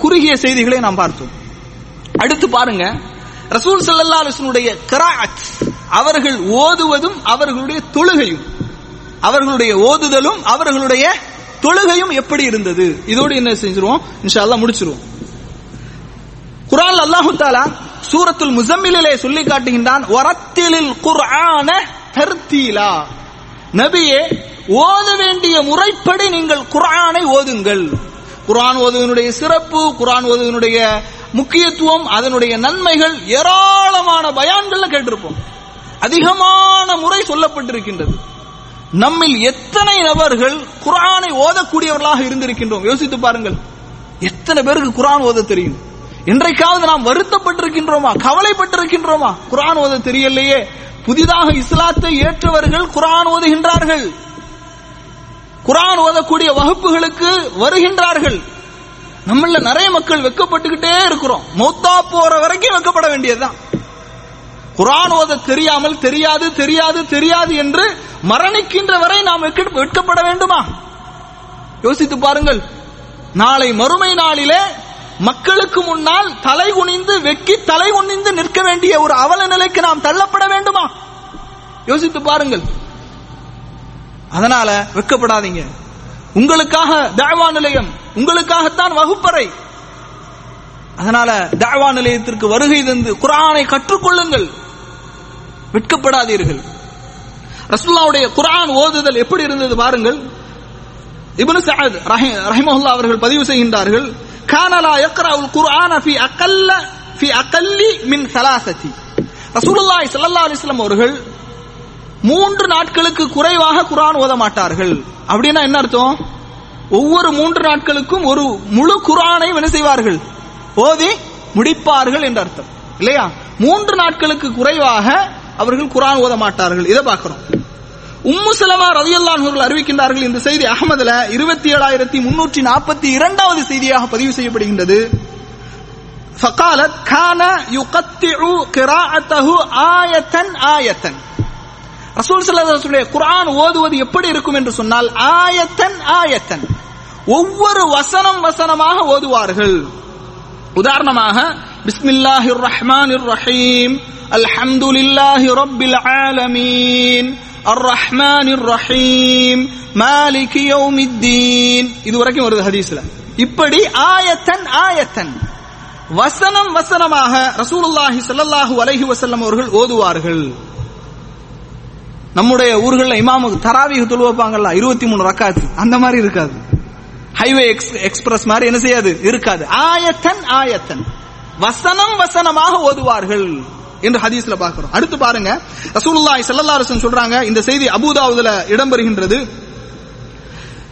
குறுகிய செய்திகளை நாம் பார்த்தோம். அடுத்து பாருங்க. ரசூல் சல்லா அலிஸ்னுடைய கிராத் அவர்கள் ஓதுவதும் அவர்களுடைய தொழுகையும். அவர்களுடைய ஓதுதலும் அவர்களுடைய தொழுகையும் எப்படி இருந்தது? இதோடு என்ன செஞ்சிருவோம்? இன்ஷா அல்லா முடிச்சிருவோம். குரான் அல்லாஹு தாலா சூரத்துல் முசம்மிலே சொல்லி காட்டுகின்றான் வரத்திலில் குர்ஆன தர்த்தீலா நபியே ஓத வேண்டிய முறைப்படி நீங்கள் குர்ஆனை ஓதுங்கள். குரான் ஓதுவதனுடைய சிறப்பு குரான் ஓதுவதனுடைய முக்கியத்துவம் அதனுடைய நன்மைகள் ஏராளமான பயான்கள்ல கேட்டிருப்போம். அதிகமான முறை சொல்லப்பட்டிருக்கின்றது. நம்மில் எத்தனை நபர்கள் குரானை ஓதக்கூடியவர்களாக இருந்திருக்கின்றோம்? யோசித்து பாருங்கள். எத்தனை பேருக்கு குரான் ஓத தெரியும்? என்றைக்காவது நாம் வருத்தப்பட்டிருக்கின்றோமா? கவலைப்பட்டிருக்கின்றோமா? குரான் ஓத தெரியலையே. புதிதாக இஸ்லாத்தை ஏற்றவர்கள் குரான் ஓதுகின்றார்கள். குரான் ஓதக்கூடிய வகுப்புகளுக்கு வருகின்றார்கள். நம்மள நிறைய மக்கள் வெக்கப்பட்டுக்கிட்டே இருக்கிறோம். மௌத்தா போற வரைக்கும் வெக்கப்பட வேண்டியதுதான். குரான் ஓத தெரியாமல் தெரியாது தெரியாது தெரியாது என்று மரணிக்கின்ற வரை நாம் வெட்கப்பட வேண்டுமா? யோசித்து பாருங்கள். நாளை மறுமை நாளிலே மக்களுக்கு முன்னால் தலை குனிந்து வெக்கி தலை குனிந்து நிற்க வேண்டிய ஒரு அவல நிலைக்கு நாம் தள்ளப்பட வேண்டுமா? யோசித்து பாருங்கள். அதனால வெக்கப்படாதீங்க. உங்களுக்காக தாழ்வா நிலையம் உங்களுக்காகத்தான் வகுப்பறை. அதனால தாழ்வா நிலையத்திற்கு வருகை தந்து குரானை கற்றுக்கொள்ளுங்கள். வெட்கப்படாதீர்கள். ரசுல்லாவுடைய குரான் ஓதுதல் எப்படி இருந்தது பாருங்கள். இபனு சஹத் ரஹி- அவர்கள் பதிவு செய்கின்றார்கள் கானலா யக்ராவுல் குர்ஆன ஃபி அகல்ல ஃபி அகல்லி மின் சலாசதி. ரசூலுல்லாஹி ஸல்லல்லாஹு அலைஹி வஸல்லம் அவர்கள் மூன்று நாட்களுக்கு குறைவாக குர்ஆன் ஓத மாட்டார்கள் அப்படின்னா என்ன அர்த்தம் ஒவ்வொரு மூன்று நாட்களுக்கும் ஒரு முழு குர்ஆனை என்ன செய்வார்கள் ஓதி முடிப்பார்கள் என்ற அர்த்தம் இல்லையா மூன்று நாட்களுக்கு குறைவாக அவர்கள் குர்ஆன் ஓத மாட்டார்கள் இதை பார்க்கிறோம் உம்மு சலமா ரலியல்லாஹு அவர்கள் அறிவிக்கின்றார்கள் இந்த செய்தி அகமதுல இருபத்தி ஏழாயிரத்தி முன்னூற்றி நாற்பத்தி இரண்டாவது செய்தியாக பதிவு செய்யப்படுகின்றது فقالت كان يقطع قراءته آية آية ரசூல் ஸல்லல்லாஹு குரான் ஓதுவது எப்படி இருக்கும் என்று சொன்னால் ஆயத்தன் ஆயத்தன். ஒவ்வொரு வசனம் வசனமாக ஓதுவார்கள். உதாரணமாக பிஸ்மில்லாஹிர் ரஹ்மான் ரஹீம் அல்ஹம்துலில்லாஹி ரப்பில் ஆலமீன் அர் الرحيم ரஹீம் يوم الدين இது வரைக்கும் வருது ஹதீஸ்ல. இப்படி ஆயத்தன் ஆயத்தன். வசனம் வசனமாக ரசூலுல்லாஹி ஸல்லல்லாஹு அலைஹி வஸல்லம் அவர்கள் ஓதுவார்கள். நம்முடைய ஊர்கள்ல இமாமுக்கு தராவிக தொழுவைப்பாங்கல்ல இருபத்தி மூணு ரக்காத்து. அந்த மாதிரி இருக்காது. ஹைவே எக்ஸ்பிரஸ் மாதிரி என்ன செய்யாது? இருக்காது. ஆயத்தன் ஆயத்தன். வசனம் வசனமாக ஓதுவார்கள் என்று ஹதீஸ்ல பார்க்கிறோம். அடுத்து பாருங்க. ரசூலுல்லாஹி ஸல்லல்லாஹு அலைஹி சொல்றாங்க இந்த செய்தி அபூதாவுதுல இடம்பெறுகின்றது.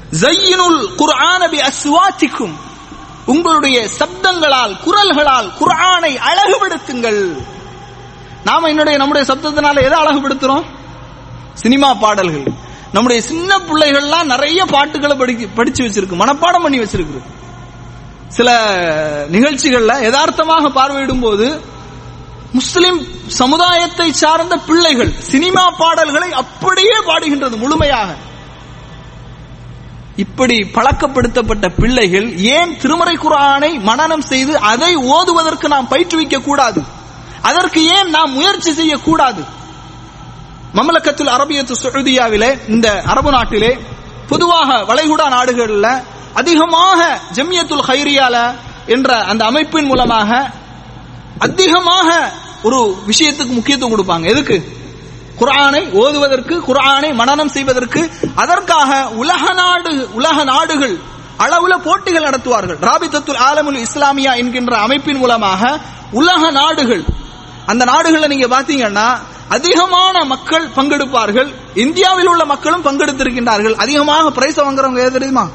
ஜையினுல் குர்ஆன பி அஸ்வாத்திக்கும். உங்களுடைய சப்தங்களால் குரல்களால் குர்ஆனை அழகுபடுத்துங்கள். நாம என்னுடைய நம்முடைய சப்தத்தினால எதை அழகுபடுத்துறோம்? சினிமா பாடல்கள். நம்முடைய சின்ன பிள்ளைகள்லாம் நிறைய பாட்டுகளை படிக்க படிச்சு வச்சிருக்கு மனப்பாடம் பண்ணி வச்சிருக்கு. சில நிகழ்ச்சிகள்ல யதார்த்தமாக பார்வையிடும் போது முஸ்லிம் சமுதாயத்தை சார்ந்த பிள்ளைகள் சினிமா பாடல்களை அப்படியே பாடுகின்றது முழுமையாக. இப்படி பழக்கப்படுத்தப்பட்ட பிள்ளைகள் ஏன் திருமறை குரானை மனனம் செய்து அதை ஓதுவதற்கு நாம் பயிற்றுவிக்க கூடாது அதற்கு ஏன் நாம் முயற்சி செய்யக்கூடாது? மமலக்கத்தில் அரபியத்து சவுதியாவிலே இந்த அரபு நாட்டிலே பொதுவாக வளைகுடா நாடுகளில் அதிகமாக ஜம்யத்துல் ஹைரியால என்ற அந்த அமைப்பின் மூலமாக அதிகமாக ஒரு விஷயத்துக்கு முக்கியத்துவம் கொடுப்பாங்க. எதுக்கு? குரானை ஓதுவதற்கு குரானை மனனம் செய்வதற்கு அதற்காக உலக நாடு உலக நாடுகள் அளவுல போட்டிகள் நடத்துவார்கள். ராபித்தத்துல் ஆலமுல் இஸ்லாமியா என்கின்ற அமைப்பின் மூலமாக உலக நாடுகள் அந்த நாடுகளை நீங்க பாத்தீங்கன்னா அதிகமான மக்கள் பங்கெடுப்பார்கள். இந்தியாவில் உள்ள மக்களும் பங்கெடுத்திருக்கின்றார்கள். அதிகமாக பிரைஸ் வாங்குறவங்க எது தெரியுமா?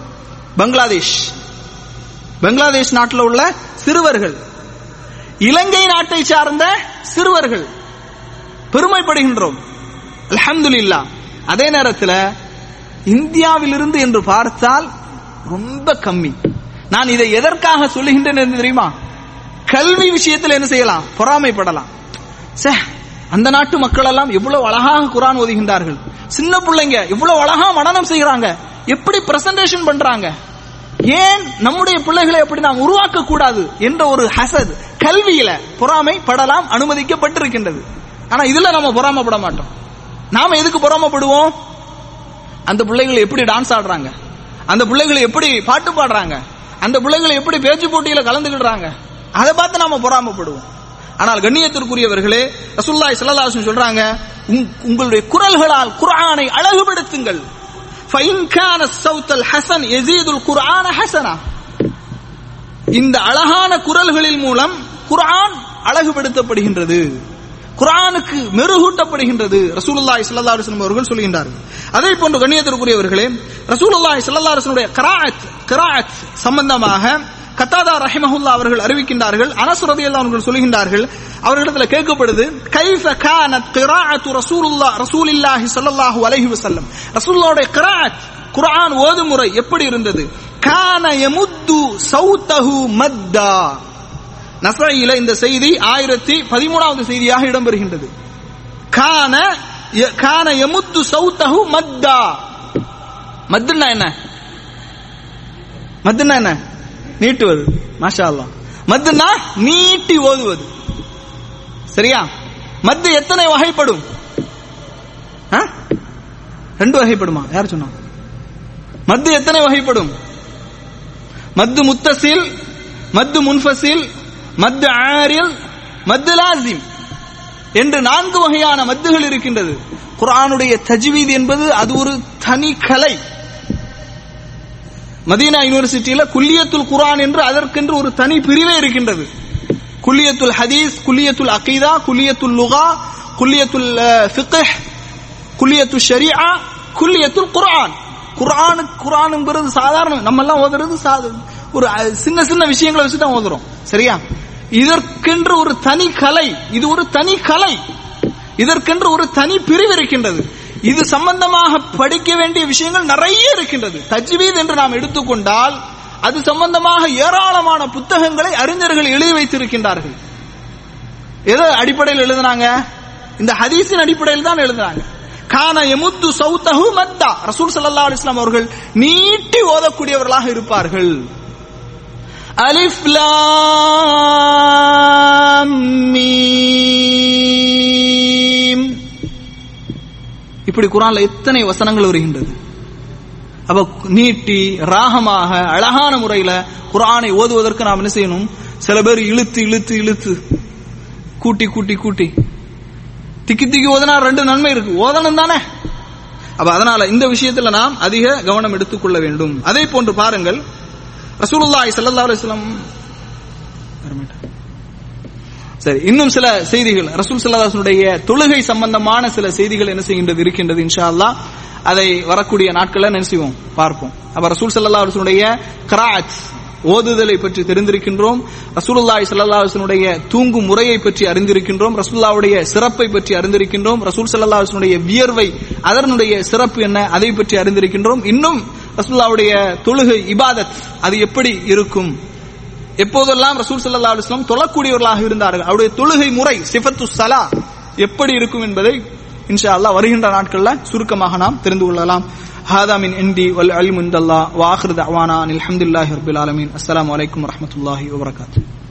பங்களாதேஷ். பங்களாதேஷ் நாட்டில் உள்ள சிறுவர்கள். இலங்கை நாட்டை சார்ந்த சிறுவர்கள். பெருமைப்படுகின்றோம். அல்ஹம்துலில்லா. அதே நேரத்தில் இந்தியாவிலிருந்து என்று பார்த்தால் ரொம்ப கம்மி. நான் இதை எதற்காக சொல்லுகின்றேன் என்று தெரியுமா? கல்வி விஷயத்தில் என்ன செய்யலாம்? பொறாமைப்படலாம். சே அந்த நாட்டு மக்கள் எல்லாம் எவ்வளவு அழகாக குரான் ஓதுகின்றார்கள். சின்ன பிள்ளைங்க எவ்வளவு அழகா மனநம் செய்யறாங்க எப்படி பிரசன்டேஷன் பண்றாங்க. ஏன் நம்முடைய பிள்ளைகளை எப்படி நாம் உருவாக்க கூடாது என்ற ஒரு ஹசத் கல்வியில பொறாமை படலாம் அனுமதிக்கப்பட்டிருக்கின்றது. ஆனா இதுல நம்ம பொறாமப்பட மாட்டோம். நாம எதுக்கு பொறாமப்படுவோம்? அந்த பிள்ளைகள் எப்படி டான்ஸ் ஆடுறாங்க? அந்த பிள்ளைகள் எப்படி பாட்டு பாடுறாங்க? அந்த பிள்ளைகள் எப்படி பேச்சு போட்டியில கலந்துக்கிடுறாங்க அதை பார்த்து நாம பொறாமப்படுவோம். ஆனால் கண்ணியத்திற்குரியவர்களே ரசுல்லாய் ஸல்லல்லாஹு சொல்றாங்க உங்- உங்களுடைய குரல்களால் குரானை அழகுபடுத்துங்கள். இந்த அழகான குரல்களின் மூலம் குரான் அழகுபடுத்தப்படுகின்றது. குரானுக்கு மெருகூட்டப்படுகின்றது ரசூலுல்லாஹி ஸல்லல்லாஹு அலைஹி வஸல்லம் அவர்கள் சொல்கின்றார்கள். அதே போன்று கண்ணியத்திற்குரியவர்களே ரசூலுல்லாஹி ஸல்லல்லாஹு அலைஹி வஸல்லம் கிராஅத் கிராஅத் சம்பந்தமாக கத்தாதா ரஹிமஹுல்லா அவர்கள் அறிவிக்கின்றார்கள் அனஸ் அவர்கள் சொல்கின்றார்கள் அவர்களிடத்தில் கேட்கப்படுது கைஃப கானத் கிராஅத்து ரசூலுல்லா ரசூலில்லாஹி ஸல்லல்லாஹு அலைஹி வஸல்லம். ரசூலுல்லாஹ்வுடைய கிராஅத் குர்ஆன் ஓதும் முறை எப்படி இருந்தது? கான யமுத்து சௌதஹு மத்தா. நசையில இந்த செய்தி ஆயிரத்தி பதிமூணாவது செய்தியாக இடம்பெறுகின்றது. கான கான யமுத்து சௌதஹு மத்தா. மத்துன்னா என்ன? மத்துன்னா என்ன? நீட்டுவது. மாஷா அல்லாஹ் நீட்டி ஓதுவது. சரியா? மத்து எத்தனை வகைப்படும்? ரெண்டு வகைப்படுமா? யார் சொன்னா? மத்து எத்தனை வகைப்படும்? மத்து முத்தசில் மத்து முன்ஃபசில் மத்து ஆரில் மத்து லாசிம் என்று நான்கு வகையான மத்துகள் இருக்கின்றது. குரானுடைய தஜ்வீத் என்பது அது ஒரு தனி கலை. மதீனா யூனிவர்சிட்டியில குல்லியத்துல் குரான் என்று அதற்கென்று ஒரு தனி பிரிவே இருக்கின்றது. குல்லியத்துல் ஹதீஸ் குல்லியத்துல் அகீதா குல்லியத்துல் லுகா குல்லியத்துல் ஃபிக்ஹ் குல்லியத்து ஷரியா குல்லியத்துல் குர்ஆன். குர்ஆனு குர்ஆனுங்கிறது சாதாரண நம்ம எல்லாம் ஓதுறது ஒரு சின்ன சின்ன விஷயங்களை வச்சு தான் ஓதுறோம். சரியா? இதற்கென்று ஒரு தனி கலை இது ஒரு தனி கலை. இதற்கென்று ஒரு தனி பிரிவு இருக்கின்றது. இது சம்பந்தமாக படிக்க வேண்டிய விஷயங்கள் நிறைய இருக்கின்றது. தஜ்வீத் என்று நாம் எடுத்துக்கொண்டால் அது சம்பந்தமாக ஏராளமான புத்தகங்களை அறிஞர்கள் எழுதி வைத்திருக்கின்றார்கள். எதை அடிப்படையில் எழுதுனாங்க? இந்த ஹதீஸின் அடிப்படையில் தான் எழுதுனாங்க கான எமுத்து சௌத்தஹு மத்தா. ரசூல் சல்லா அலிஸ்லாம் அவர்கள் நீட்டி ஓதக்கூடியவர்களாக இருப்பார்கள். அலிஃப் லாம் இப்படி குரான்ல எத்தனை வசனங்கள் வருகின்றது? அப்ப நீட்டி ராகமாக அழகான முறையில குரானை ஓதுவதற்கு நாம் என்ன செய்யணும்? சில பேர் இழுத்து இழுத்து இழுத்து கூட்டி கூட்டி கூட்டி. திக்கி திக்கி ஓதுனா ரெண்டு நன்மை இருக்கு. ஓதனம் தானே. அப்ப அதனால இந்த விஷயத்துல நாம் அதிக கவனம் எடுத்துக்கொள்ள வேண்டும். அதே போன்று பாருங்கள் ரசூலுல்லாய் சல்லா அலைஹி சரி இன்னும் சில செய்திகள். ரசூல் ஸல்லல்லாஹு தொழுகை சம்பந்தமான சில செய்திகள் என்ன செய்கின்றது இருக்கின்றது இன்ஷா அல்லா அதை வரக்கூடிய நாட்களில் என்ன செய்வோம்? பார்ப்போம். அப்ப ரசூல் ஸல்லல்லாஹு அலைஹி ஓதுதலை பற்றி தெரிந்திருக்கின்றோம். ரசூலுல்லாய் சல்லாஹனுடைய தூங்கும் முறையை பற்றி அறிந்திருக்கின்றோம். ரசூல்லாவுடைய சிறப்பை பற்றி அறிந்திருக்கின்றோம். ரசூல் சல்லாஹனுடைய வியர்வை அதனுடைய சிறப்பு என்ன அதை பற்றி அறிந்திருக்கின்றோம். இன்னும் ரசூல்லாவுடைய தொழுகை இபாதத் அது எப்படி இருக்கும்? எப்போதெல்லாம் ரசூல் சல்லா அலைஹி தொழக்கூடியவர்களாக இருந்தார்கள் அவருடைய தொழுகை முறை சிஃபத்து சலா எப்படி இருக்கும் என்பதை இன்ஷா அல்லாஹ் வருகின்ற நாட்கள்ல சுருக்கமாக நாம் தெரிந்து கொள்ளலாம். ஹாதா மின் இந்தி வல் அல்மு இந்தல்லாஹ் வ ஆখির தஅவானா அனில் ஹம்துலில்லாஹி ரப்பில் ஆலமீன். அஸ்ஸலாமு அலைக்கும்